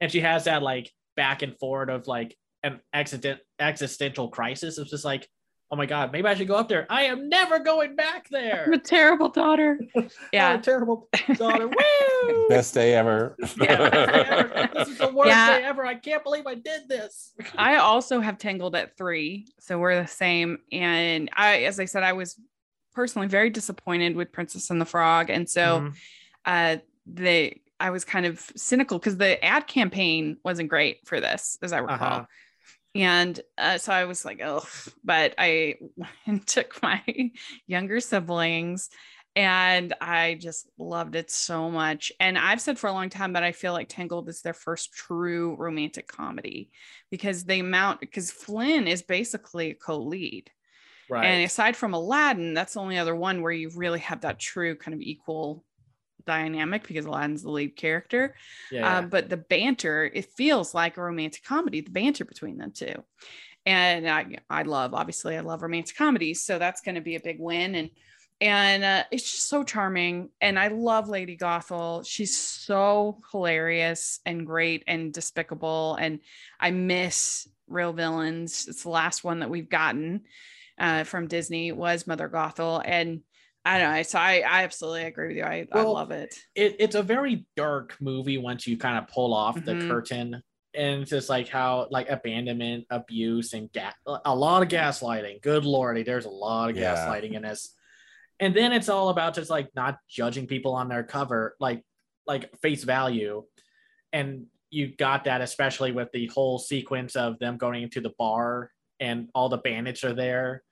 and she has that like back and forward of like an accident existential crisis. It's just like, oh my god, maybe I should go up there. I am never going back there. I'm a terrible daughter. I'm a Yeah. terrible daughter. Woo! Best day ever. Yeah, this is the worst Yeah. day ever. I can't believe I did this. I also have Tangled at three, so we're the same. And I, as I said, I was personally very disappointed with Princess and the Frog, and so Mhm. uh, they, I was kind of cynical because the ad campaign wasn't great for this, as I recall. Uh-huh. And uh, so I was like, oh, but I took my younger siblings and I just loved it so much. And I've said for a long time that I feel like Tangled is their first true romantic comedy because they mount because Flynn is basically a co-lead. Right. And aside from Aladdin, that's the only other one where you really have that true kind of equal dynamic because Aladdin's the lead character. yeah, yeah. Uh, but the banter, it feels like a romantic comedy, the banter between them two. And I, I love, obviously, I love romantic comedies. So that's going to be a big win. And, and uh, it's just so charming. And I love Lady Gothel. She's so hilarious and great and despicable. And I miss Real Villains. It's the last one that we've gotten uh, from Disney was Mother Gothel. And I know. So I, I absolutely agree with you. I, I love it. it, it's a very dark movie once you kind of pull off the Mhm. curtain and it's just like how like abandonment abuse and ga- a lot of gaslighting good lordy there's a lot of Yeah. gaslighting in this and then it's all about just like not judging people on their cover like like face value and you got that especially with the whole sequence of them going into the bar and all the bandits are there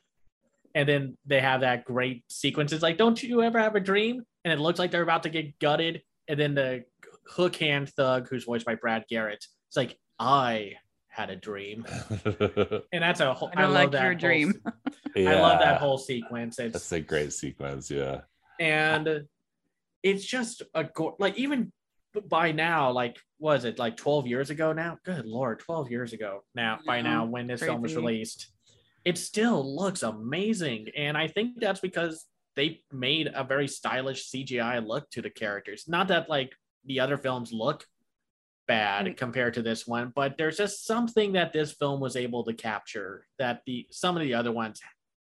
and then they have that great sequence. It's like don't you ever have a dream? And it looks like they're about to get gutted. And then the hook hand thug who's voiced by brad garrett it's like i had a dream. And that's a whole I don't love like that your whole dream. se- i love that whole sequence. It's That's a great sequence. Yeah. and it's just a go- like even by now like was it like 12 years ago now? Good lord 12 years ago now by now when this film was released it still looks amazing and i think that's because they made a very stylish cgi look to the characters not that like the other films look bad Mm. compared to this one but there's just something that this film was able to capture that the some of the other ones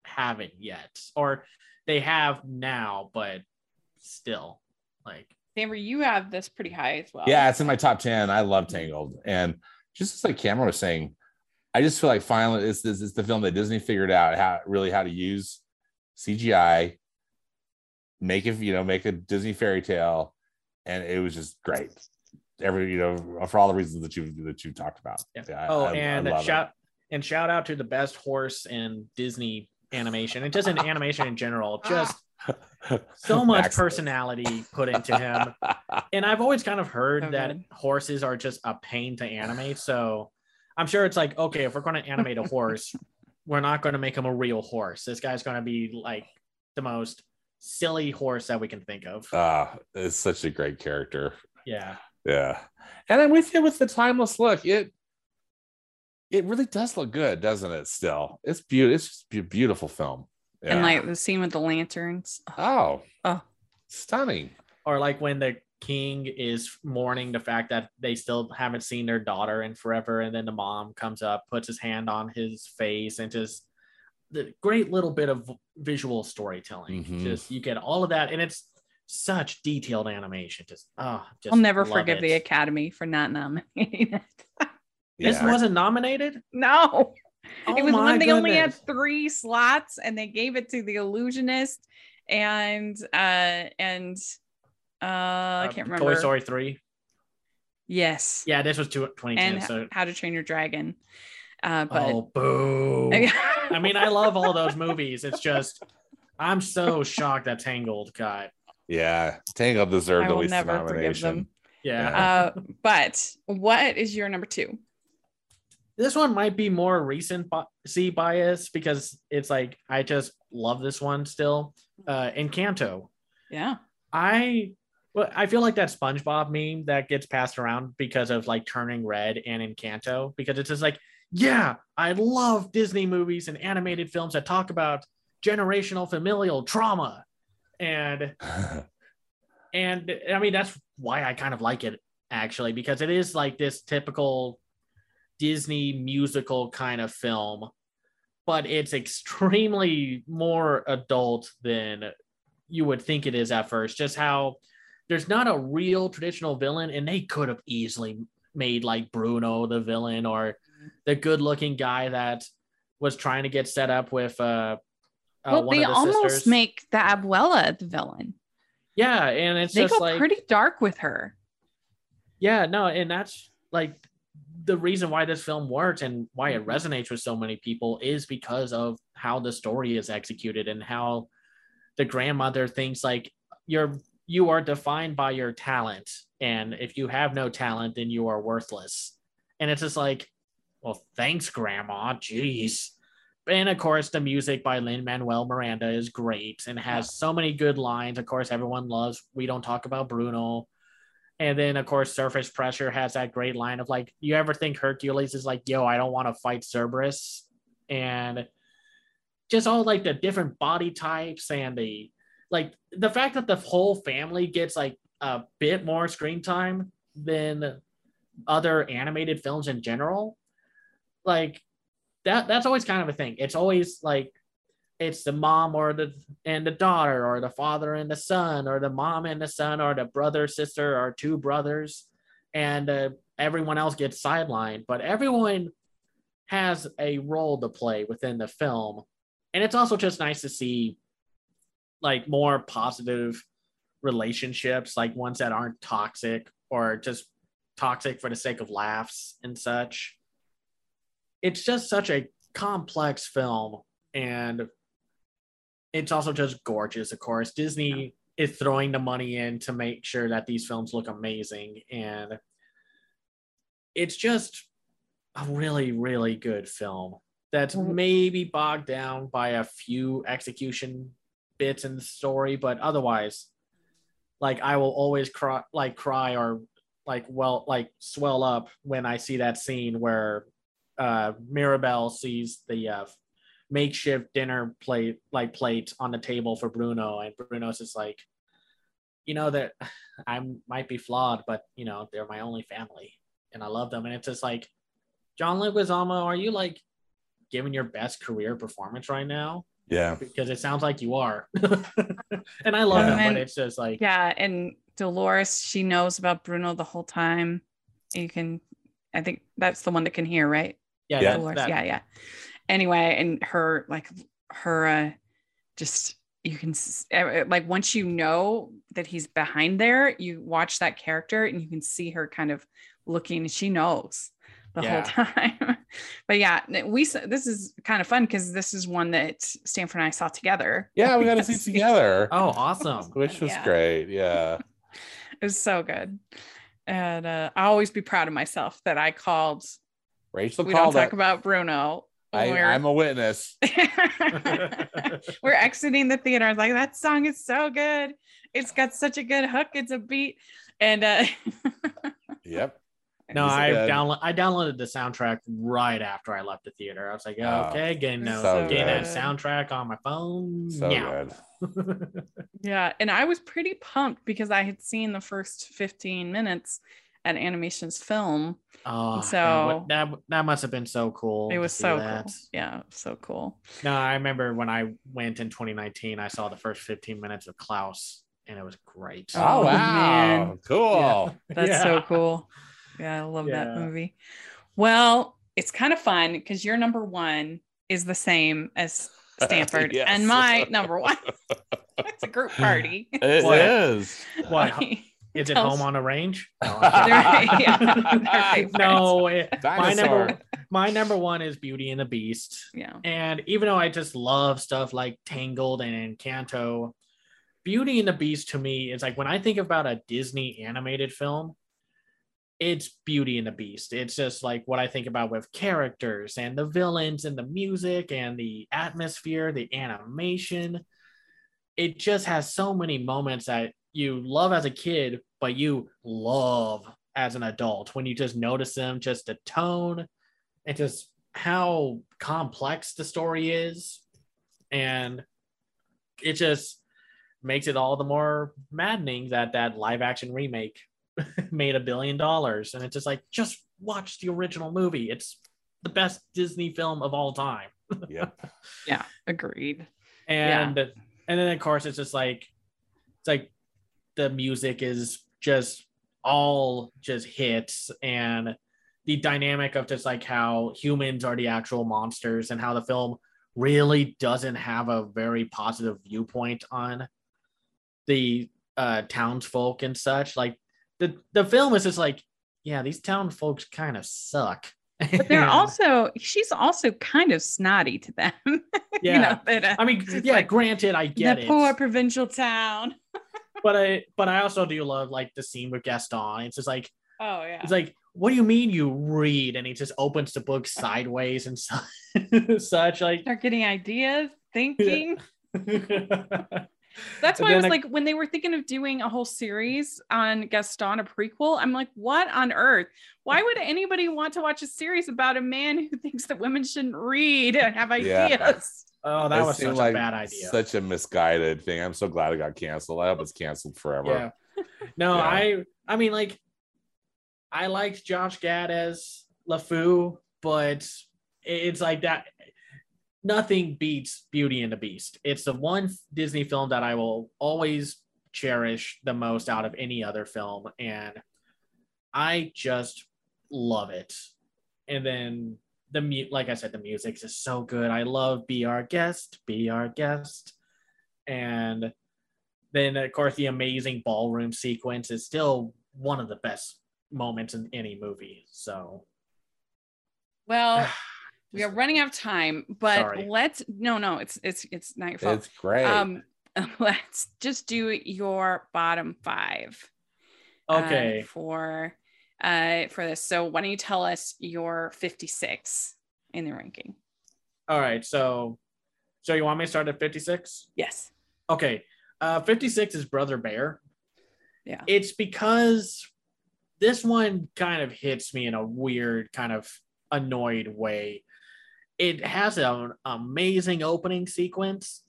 haven't yet or they have now but still like Amber, you have this pretty high as well. Yeah, it's in my top 10. I love Tangled. And just as like Cameron was saying, I just feel like finally it's this is the film that Disney figured out how really how to use CGI, make it, you know, make a Disney fairy tale, and it was just great. Every, you know, for all the reasons that you that you talked about. Yeah. I- oh, I- I and it. shout and shout out to the best horse in Disney animation and just in animation in general. Just so much Maximus. personality put into him. And I've always kind of heard So that horses are just a pain to animate. So I'm sure it's like, okay, if we're going to animate a horse, we're not going to make him a real horse. This guy's going to be like the most silly horse that we can think of. Ah, it's such a great character. Yeah. Yeah. And I'm with you with the timeless look. It it really does look good, doesn't it? Still, it's beautiful. It's just a beautiful film. Yeah. And like the scene with the lanterns. oh, Oh. stunning. or like when the king is mourning the fact that they still haven't seen their daughter in forever and then the mom comes up puts his hand on his face and just the great little bit of visual storytelling Mhm. just you get all of that and it's such detailed animation just oh just I'll never love forgive the. Academy for not nominating it. this wasn't nominated no. oh it was my when they only had three slots and they gave it to the illusionist and uh and uh I Uh, can't remember. toy story 3 Yes. yeah this was two- 2010 and so How to Train Your Dragon. Uh but oh boo I mean, I love all those movies. It's just, I'm so shocked that Tangled got. Yeah. Tangled deserved I at will least never forgive nomination. them. Yeah. uh but what is your number two? This one might be more recent bi- see bias because it's like, I just love this one still. Uh, Encanto. Yeah. I. Well, I feel like that SpongeBob meme that gets passed around because of like turning red and Encanto because it's just like, yeah, I love Disney movies and animated films that talk about generational familial trauma. And and I mean that's why I kind of like it actually because it is like this typical Disney musical kind of film, but it's extremely more adult than you would think it is at first. Just how there's not a real traditional villain, and they could have easily made like Bruno the villain or the good-looking guy that was trying to get set up with uh, uh well, one they the almost sisters. make the Abuela the villain. yeah, and it's they just go like pretty dark with her. Yeah, no, and that's like the reason why this film works and why it Mhm. resonates with so many people is because of how the story is executed and how the grandmother thinks like you're you are defined by your talent. And if you have no talent then you are worthless. And it's just like well thanks grandma. Jeez. And of course the music by lin manuel miranda is great and has so many good lines. Of course everyone loves we don't talk about bruno. And then of course surface pressure has that great line of like you ever think hercules is like yo i don't want to fight cerberus? And just all like the different body types and the like the fact that the whole family gets like a bit more screen time than other animated films in general like that that's always kind of a thing. It's always like it's the mom or the and the daughter or the father and the son or the mom and the son or the brother sister or two brothers and uh, everyone else gets sidelined but everyone has a role to play within the film. And it's also just nice to see like more positive relationships like ones that aren't toxic or just toxic for the sake of laughs and such. It's just such a complex film and it's also just gorgeous of course. Disney is throwing the money in to make sure that these films look amazing and it's just a really really good film that's mm-hmm. maybe bogged down by a few execution bits in the story but otherwise like i will always cry like cry or like well like swell up when i see that scene where uh mirabel sees the uh makeshift dinner plate like plate on the table for bruno and bruno's just like you know that i might be flawed but you know they're my only family and i love them. And it's just like john leguizamo are you like giving your best career performance right now Yeah. because it sounds like you are and i love Yeah. it And- but it's just like Yeah, and Dolores, she knows about Bruno the whole time. You can, I think that's the one that can hear, right? yeah, Yeah. Dolores. that- Yeah, yeah. Anyway, and her like her uh just you can uh, like once you know that he's behind there, you watch that character and you can see her kind of looking. She knows the Yeah. whole time. but yeah, we this is kind of fun because this is one that Stanford and I saw together. Yeah, we got to see it together, oh awesome which was Yeah. great. Yeah. It was so good. And uh, I always be proud of myself that I called. Rachel we don't talk it. about Bruno. I, I'm a witness. We're exiting the theater. I was like, that song is so good. It's got such a good hook. It's a beat. And uh Yep. No i good. download i downloaded the soundtrack right after i left the theater i was like Oh, okay getting, no, so getting that soundtrack on my phone So yeah good. yeah, and I was pretty pumped because I had seen the first 15 minutes at Animation Is Film. oh So- that, that that must have been so cool It was so that. cool. Yeah, so cool. no i remember when i went in 2019 i saw the first 15 minutes of klaus and it was great Oh, Oh, wow. man. Cool. That's so cool. Yeah, I love that movie. Well, it's kind of fun because your number one is the same as Stanford, Yes. and my number one. it's a group party. It What? is. What? Is it Tell home on a range? No, yeah, no it- my number my number one is Beauty and the Beast. Yeah. And even though I just love stuff like Tangled and Encanto, Beauty and the Beast to me is like when I think about a Disney animated film, it's Beauty and the Beast. It's just like what I think about with characters and the villains and the music and the atmosphere, the animation. It just has so many moments that you love as a kid, but you love as an adult when you just notice them, just the tone and just how complex the story is. And it just makes it all the more maddening that that live action remake made a billion dollars. And it's just like, just watch the original movie. It's the best Disney film of all time. yeah Yeah. Agreed. and and then of course it's just like it's like the music is just all just hits and the dynamic of just like how humans are the actual monsters and how the film really doesn't have a very positive viewpoint on the uh townsfolk and such like the the film is just like yeah these town folks kind of suck But they're also she's also kind of snotty to them. yeah. you know, that, uh, I mean, yeah, like granted, I get the it. poor provincial town. but I but I also do love like the scene with Gaston. It's just like Oh yeah. it's like, what do you mean you read? And he just opens the book sideways and su- such like Start getting ideas, thinking. That's why I was I- like, when they were thinking of doing a whole series on Gaston, a prequel, I'm like, what on earth? Why would anybody want to watch a series about a man who thinks that women shouldn't read and have Yeah. ideas? Oh, that It was seemed such a bad idea. Such a misguided thing. I'm so glad it got canceled. I hope it's canceled forever. Yeah. No, Yeah. I I mean like I liked Josh Gad as LeFou, but it's like that nothing beats Beauty and the Beast. It's the one Disney film that I will always cherish the most out of any other film and I just love it. And then the mu- like I said the music is so good. I love Be Our Guest, Be Our Guest. And then of course the amazing ballroom sequence is still one of the best moments in any movie. So Well, we are running out of time, but Sorry. let's no, no, it's it's it's not your fault. It's great. Um, let's just do your bottom five. uh, okay. for uh for this. So why don't you tell us your 56 in the ranking? All right. So so you want me to start at 56? Yes. Okay. Uh 56 is Brother Bear. Yeah. It's because this one kind of hits me in a weird kind of annoyed way. It has an amazing opening sequence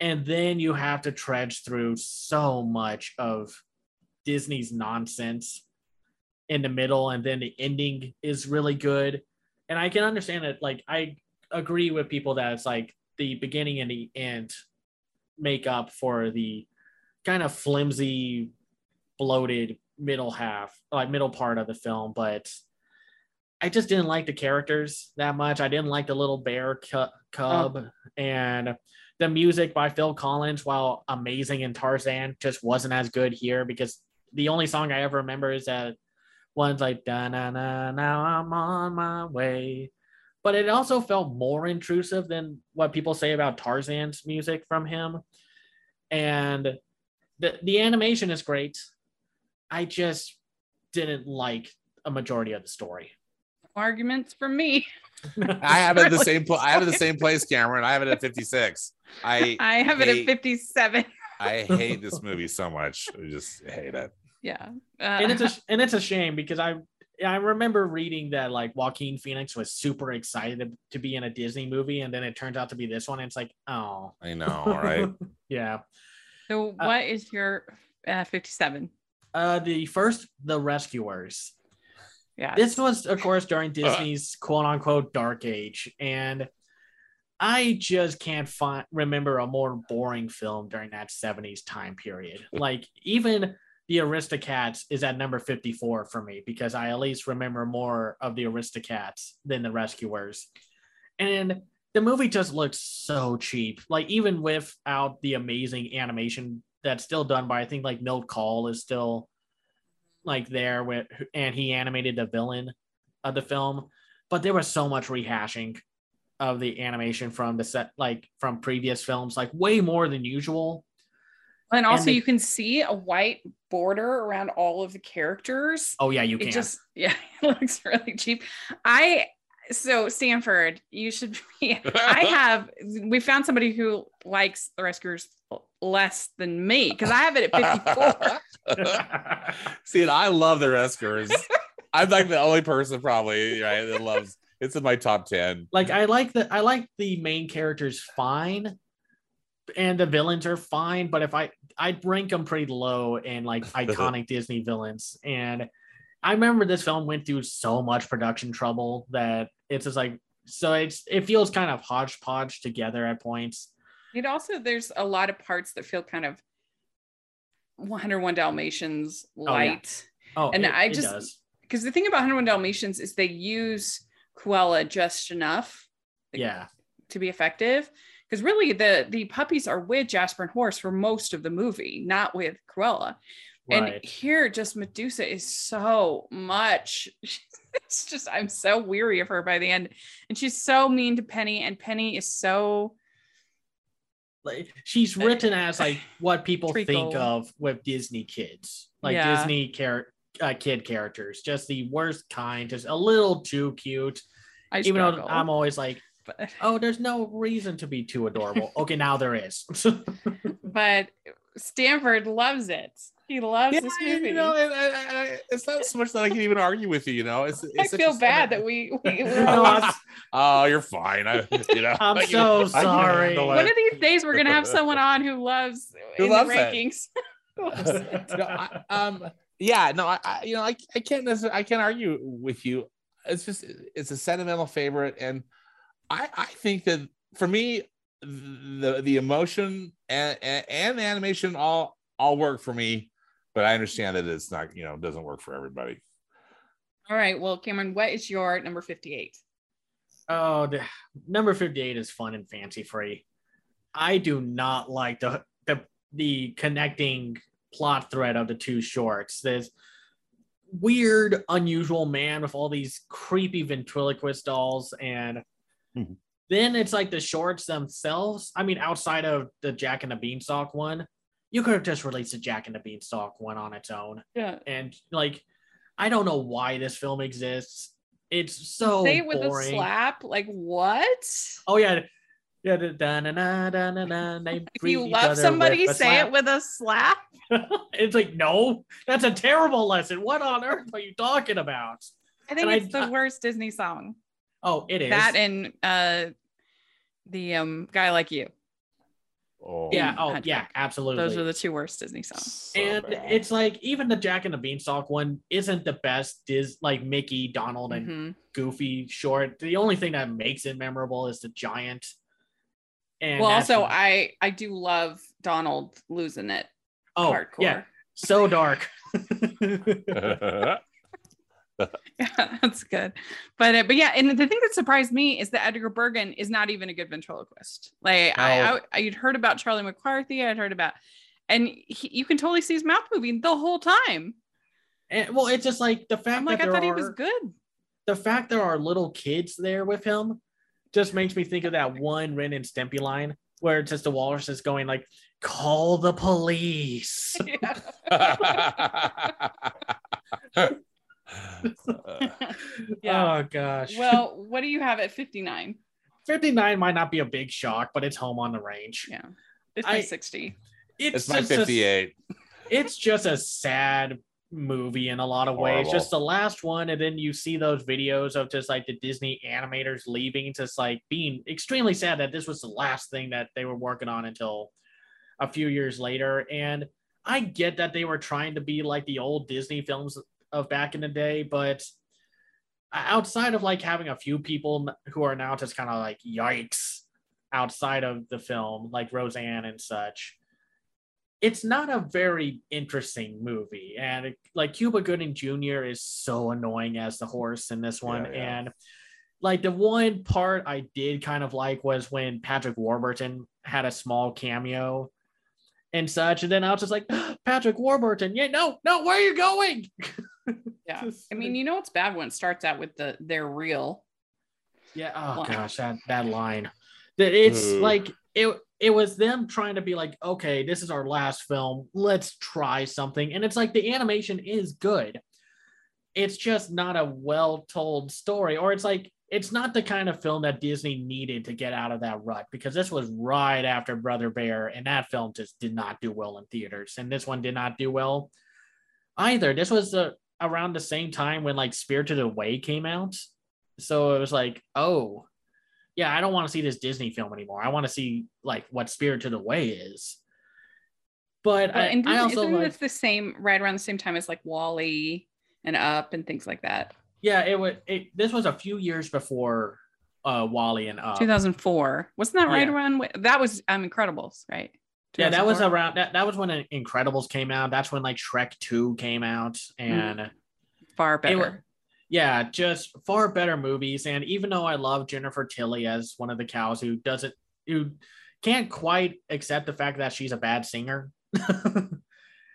and then you have to trudge through so much of Disney's nonsense in the middle and then the ending is really good. And I can understand it like I agree with people that it's like the beginning and the end make up for the kind of flimsy, bloated middle half, like middle part of the film. But I just didn't like the characters that much. I didn't like the little bear cu- cub oh. and the music by Phil Collins, while amazing in Tarzan, just wasn't as good here because the only song I ever remember is that one's like da na na now I'm on my way. But it also felt more intrusive than what people say about Tarzan's music from him. And the the animation is great. I just didn't like a majority of the story. Arguments for me. I have it at the same place. I have it at the same place, Cameron. I have it at 56. I I have it at 57. I hate this movie so much. I just hate it. Yeah. Uh, and it's a and it's a shame because I I remember reading that like Joaquin Phoenix was super excited to, to be in a Disney movie, and then it turns out to be this one. And it's like, oh, I know, right? yeah. so what is your uh, 57? Uh, the first, The Rescuers. Yeah. This was, of course, during uh. Disney's quote unquote dark age, and I just can't find remember a more boring film during that 70s time period. Like even the Aristocats is at number 54 for me because I at least remember more of the Aristocats than the Rescuers. And the movie just looks so cheap. Like even without the amazing animation that's still done by I think like Milt Kahl is still like there with and he animated the villain of the film. But there was so much rehashing of the animation from the set like from previous films, like way more than usual. and also the- you can see a white border around all of the characters. Oh yeah, you it can. just yeah, it looks really cheap. I so Stanford, you should be I have we found somebody who likes the rescuers less than me because I have it at 54. See, and I love the Rescuers. I'm like the only person probably right that loves. It's in my top ten. like I like the I like the main characters fine, and the villains are fine. But if I I'd rank them pretty low in like iconic Disney villains, and I remember this film went through so much production trouble that it's just like so it's it feels kind of hodgepodge together at points. It also there's a lot of parts that feel kind of 101 Dalmatians oh, light. Oh, And it- I just- Because the thing about 101 Dalmatians is they use Cruella just enough yeah to be effective. Because really the the puppies are with Jasper and Horace for most of the movie, not with Cruella. And here, just Medusa is so much. It's just, I'm so weary of her by the end. And she's so mean to Penny, and Penny is so, like she's written as like what people think of with Disney kids, like Yeah. Disney char- uh, kid characters, just the worst kind, just a little too cute. I Even struggle. though I'm always like, but, oh, there's no reason to be too adorable. okay, now there is. but Stanford loves it. He loves Yeah, this you know, and- and- and it's not so much that I can even argue with you. You know, it's. I it's such a feel bad that we, we we're No, always- I'm- Oh, you're fine. I, you know, I'm I so I can sorry. one of these days we're gonna have someone on who loves Who in loves the rankings. Loves no, I, um, yeah, no, I, I, you know, I, I can't necessarily, I can't argue with you. It's just, it's a sentimental favorite, and I, I think that for me, the the emotion and and, and the animation all all work for me, but I understand that it's not, you know, doesn't work for everybody. All right. Well, Cameron, what is your number 58? Oh, the, number 58 is fun and fancy free. I do not like the the the connecting plot thread of the two shorts. This weird, unusual man with all these creepy ventriloquist dolls, and Mhm. then it's like the shorts themselves. I mean, outside of the Jack and the Beanstalk one, you could have just released the Jack and the Beanstalk one on its own. Yeah. And like, I don't know why this film exists. It's so Say it with boring. a slap. Like what? Oh yeah, yeah. Da, da, na, da, na, na, they If you love somebody, a say it with a slap. it's like no, that's a terrible lesson. What on earth are you talking about? I think And I- it's the worst Disney song. Oh, it is That and uh the um guy like you. Oh, yeah. Oh Hunchback. yeah, absolutely. Those are the two worst Disney songs. so and bad. it's like even the Jack and the Beanstalk one isn't the best. Is like Mickey, Donald, and Mhm. Goofy short. The only thing that makes it memorable is the giant. And Well, that's- also I I do love Donald losing it oh hardcore. yeah, so dark. Yeah, that's good. But uh, but yeah, and the thing that surprised me is that Edgar Bergen is not even a good ventriloquist. Like I. I I'd heard about Charlie McCarthy, I'd heard about, and he, you can totally see his mouth moving the whole time. and well, it's just like the fact I'm like, that I thought he was good. the fact there are little kids there with him just makes me think of that one Ren and Stimpy line where it's just the walrus is going like, "Call the police." yeah. Uh, oh gosh. well, what do you have at 59? 59 might not be a big shock, but it's home on the range. Yeah. It's I- my 60. it's my just a- 58. it's just a sad movie in a lot of ways. Horrible. Just the last one, and then you see those videos of just like the Disney animators leaving, just like being extremely sad that this was the last thing that they were working on until a few years later. And I get that they were trying to be like the old Disney films of back in the day, but outside of like having a few people who are now just kind of like yikes outside of the film, like Roseanne and such it's not a very interesting movie. And it- like Cuba Gooding Jr. is so annoying as the horse in this one. Yeah, yeah. And like the one part I did kind of like was when Patrick Warburton had a small cameo and such. And then I was just like, Patrick Warburton, yeah, no, no, where are you going? Yeah. I mean, you know what's bad when it starts out with the they're real. Yeah. Oh Line. gosh, that that line. That it's Ooh. like it. It was them trying to be like, okay, this is our last film. Let's try something, and it's like the animation is good. It's just not a well told story, or it's like it's not the kind of film that Disney needed to get out of that rut because this was right after Brother Bear, and that film just did not do well in theaters, and this one did not do well either. This was the around the same time when like Spirited Away came out. So it was like, oh, yeah, I don't want to see this Disney film anymore. I want to see like what Spirited Away is. But Well, I, and I also isn't like, the same right around the same time as like WALL-E and Up and things like that? yeah, it was. It, this was a few years before uh WALL-E and Up. 2004. Wasn't that right Yeah. around? That was um Incredibles, right? Yeah, that was around. That, that was when Incredibles came out. That's when like Shrek Two came out, Mm-hmm. and far better. yeah, just far better movies. And even though I love Jennifer Tilly as one of the cows who doesn't, who can't quite accept the fact that she's a bad singer,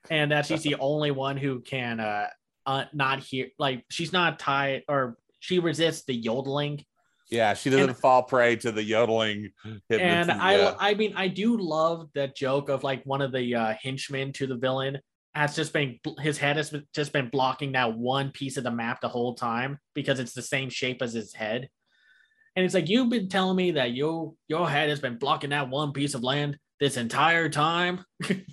and that she's the only one who can uh, uh not hear like she's not tied or she resists the yodeling Yeah, she doesn't And- fall prey to the yodeling. and I yeah. I mean I do love that joke of like one of the uh, henchmen to the villain has just been his head has just been blocking that one piece of the map the whole time because it's the same shape as his head. And it's like you've been telling me that your your head has been blocking that one piece of land this entire time.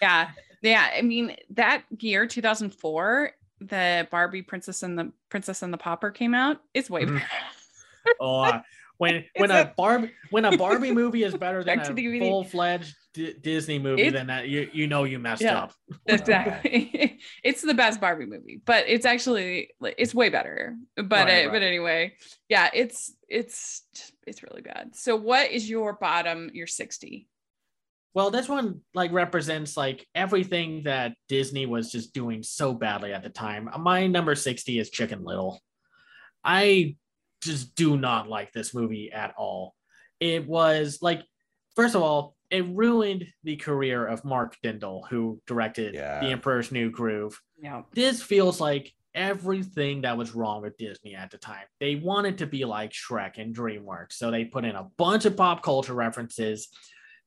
Yeah. Yeah. I mean, that year, 2004, the Barbie Princess and the Princess and the Pauper came out. It's way Mhm. better. Oh, when when It's a Barbie when a Barbie movie is better than a full fledged D- Disney movie, It's- then that you you know you messed Yeah. up. exactly. it's the best Barbie movie, but it's actually it's way better. But Right, uh, right. but anyway, yeah, it's it's it's really bad. So what is your bottom? Your 60. Well, this one like represents like everything that Disney was just doing so badly at the time. My number 60 is Chicken Little. I just do not like this movie at all. It was like first of all, it ruined the career of Mark Dindal who directed Yeah. The Emperor's New Groove. Yeah. This feels like everything that was wrong with Disney at the time. They wanted to be like Shrek and DreamWorks, so they put in a bunch of pop culture references.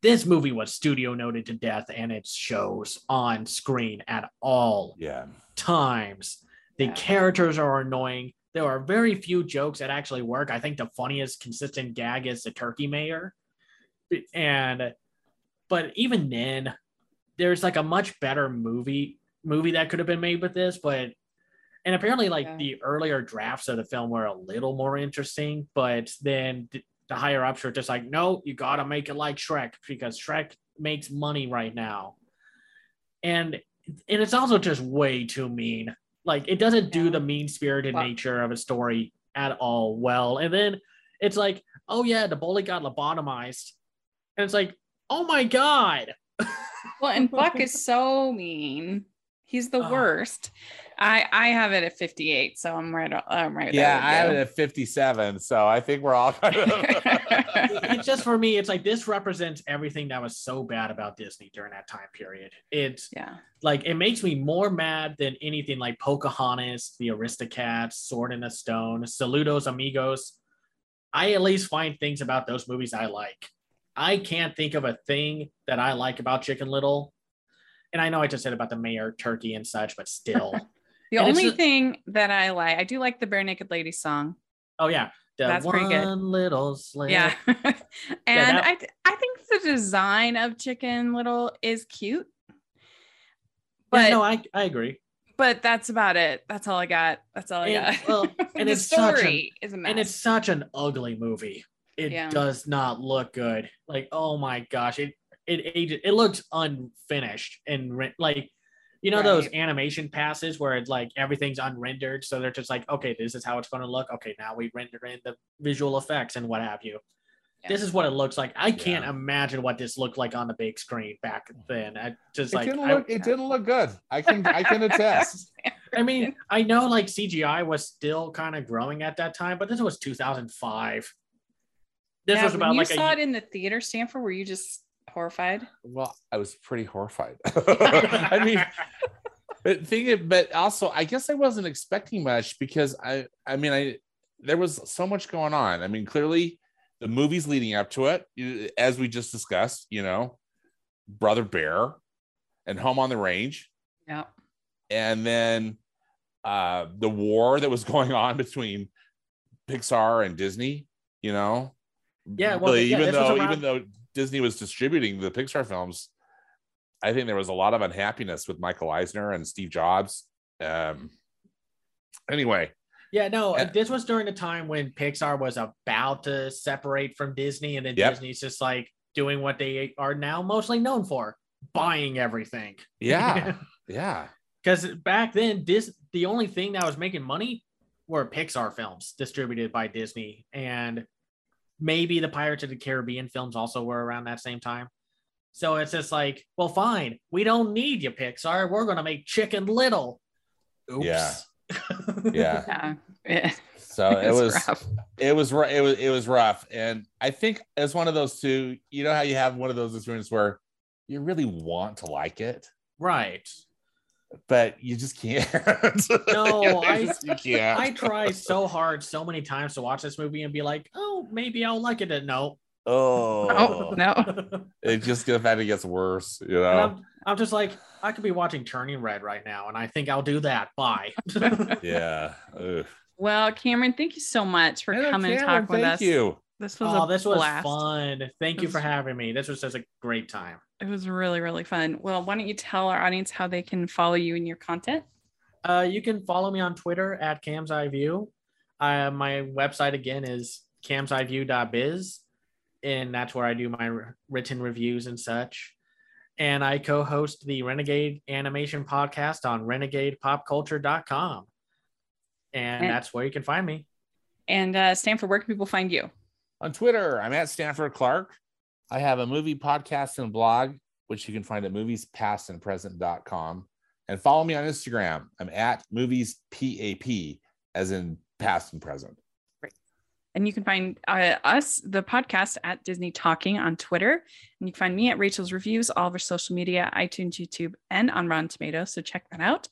This movie was studio noted to death, and it shows on screen at all yeah. times. The Yeah. characters are annoying. There are very few jokes that actually work. I think the funniest consistent gag is the turkey mayor. And but even then, there's like a much better movie movie that could have been made with this, but and apparently like Yeah. the earlier drafts of the film were a little more interesting, but then the higher ups were just like, no, you gotta make it like Shrek because Shrek makes money right now. And and it's also just way too mean. Like it doesn't do Yeah. the mean spirited Well- nature of a story at all well. And then it's like, oh yeah, the bully got lobotomized. And it's like, oh my god. Well, and Buck is so mean. He's the Oh. worst. I I have it at 58, so I'm right. I'm right. There. Yeah, I have it at 57. So I think we're all kind of. it's just for me, it's like this represents everything that was so bad about Disney during that time period. It's yeah. like it makes me more mad than anything like Pocahontas, the Aristocats, Sword in the Stone, Saludos Amigos. I at least find things about those movies I like. I can't think of a thing that I like about Chicken Little. And I know I just said about the mayor turkey and such, but still. The And only a- thing that I like, I do like the Barenaked Lady song. oh yeah. The That's one pretty good. little slip. Yeah. and that- I th- I think the design of Chicken Little is cute. But no, I, I agree. but that's about it. That's all I got. That's all I And- got. well, and the it's such story is a mess. and it's such an ugly movie. It Yeah. does not look good. Like, oh my gosh, it it it, it looks unfinished and re- like, you know those animation passes where it's like everything's unrendered, so they're just like, okay, this is how it's going to look. Okay, now we render in the visual effects and what have you. Yeah. This is what it looks like. I can't Yeah. imagine what this looked like on the big screen back then. I just it like didn't I- look. It didn't look good. I can. I can attest. I mean, I know like CGI was still kind of growing at that time, but this was 2005. This Yeah, was when about you like saw a it in the theater, Stanford. Were you just horrified? Well, I was pretty horrified. I mean, but thing, but also, I guess I wasn't expecting much because I. I mean, I there was so much going on. I mean, clearly, the movies leading up to it, as we just discussed, you know, Brother Bear, and Home on the Range, Yeah. and then uh the war that was going on between Pixar and Disney, you know. Yeah, well, Really, yeah, even though around- even though Disney was distributing the Pixar films, I think there was a lot of unhappiness with Michael Eisner and Steve Jobs. Um anyway, yeah, no, Yeah. this was during the time when Pixar was about to separate from Disney, and then Yep. Disney's just like doing what they are now mostly known for buying everything. yeah, yeah. Because back then, this the only thing that was making money were Pixar films distributed by Disney, and maybe the Pirates of the Caribbean films also were around that same time. So it's just like, well, fine, we don't need you, Pixar. We're gonna make Chicken Little. Oops. Yeah. Yeah. Yeah. Yeah. So it It's was rough. it was ru- it was it was rough and i think it's one of those two you know how you have one of those experiences where you really want to like it Right. But you just can't. No, I- just- you can't. I try so hard so many times to watch this movie and be like, oh, maybe I'll like it. And No. Oh, no. it just gets that it gets worse. You know. I'm, I'm just like, I could be watching Turning Red right now, and I think I'll do that. Bye. Yeah. Ugh. Well, Cameron, thank you so much for Hello, coming and talking with us. thank us. you. This was oh, a this was fun. Thank you for having me. This was such a great time. It was really, really fun. Well, why don't you tell our audience how they can follow you and your content? Uh, you can follow me on Twitter at Cam's Eye View. Uh, my website again is camseyeview.biz, and that's where I do my wr- written reviews and such. And I co-host the Renegade Animation Podcast on renegadepopculture.com. And, And- that's where you can find me. And uh, Stanford, where can people find you? On Twitter, I'm at Stanford Clark. I have a movie podcast and blog, which you can find at moviespastandpresent.com. And follow me on Instagram. I'm at movies PAP, as in past and present. Great. And you can find uh, us, the podcast, at Disney Talking on Twitter. And you can find me at Rachel's Reviews, all of our social media, iTunes, YouTube, and on Rotten Tomatoes. So check that out.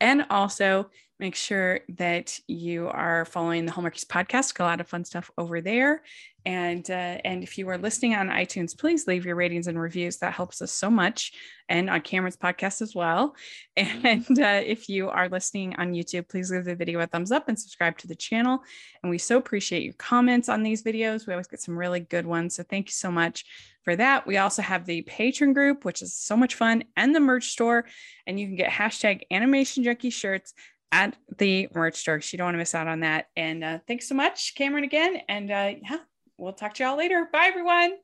And also make sure that you are following the Hallmarkies podcast. Got a lot of fun stuff over there. And uh, and if you are listening on iTunes, please leave your ratings and reviews. That helps us so much. And on Cameron's podcast as well. And uh, if you are listening on YouTube, please give the video a thumbs up and subscribe to the channel. And we so appreciate your comments on these videos. We always get some really good ones. So thank you so much for that. We also have the Patreon group, which is so much fun, and the merch store. And you can get hashtag animation junkie shirts at the merch store. So you don't want to miss out on that. And uh, thanks so much, Cameron, again. And uh, yeah, we'll talk to y'all later. Bye, everyone.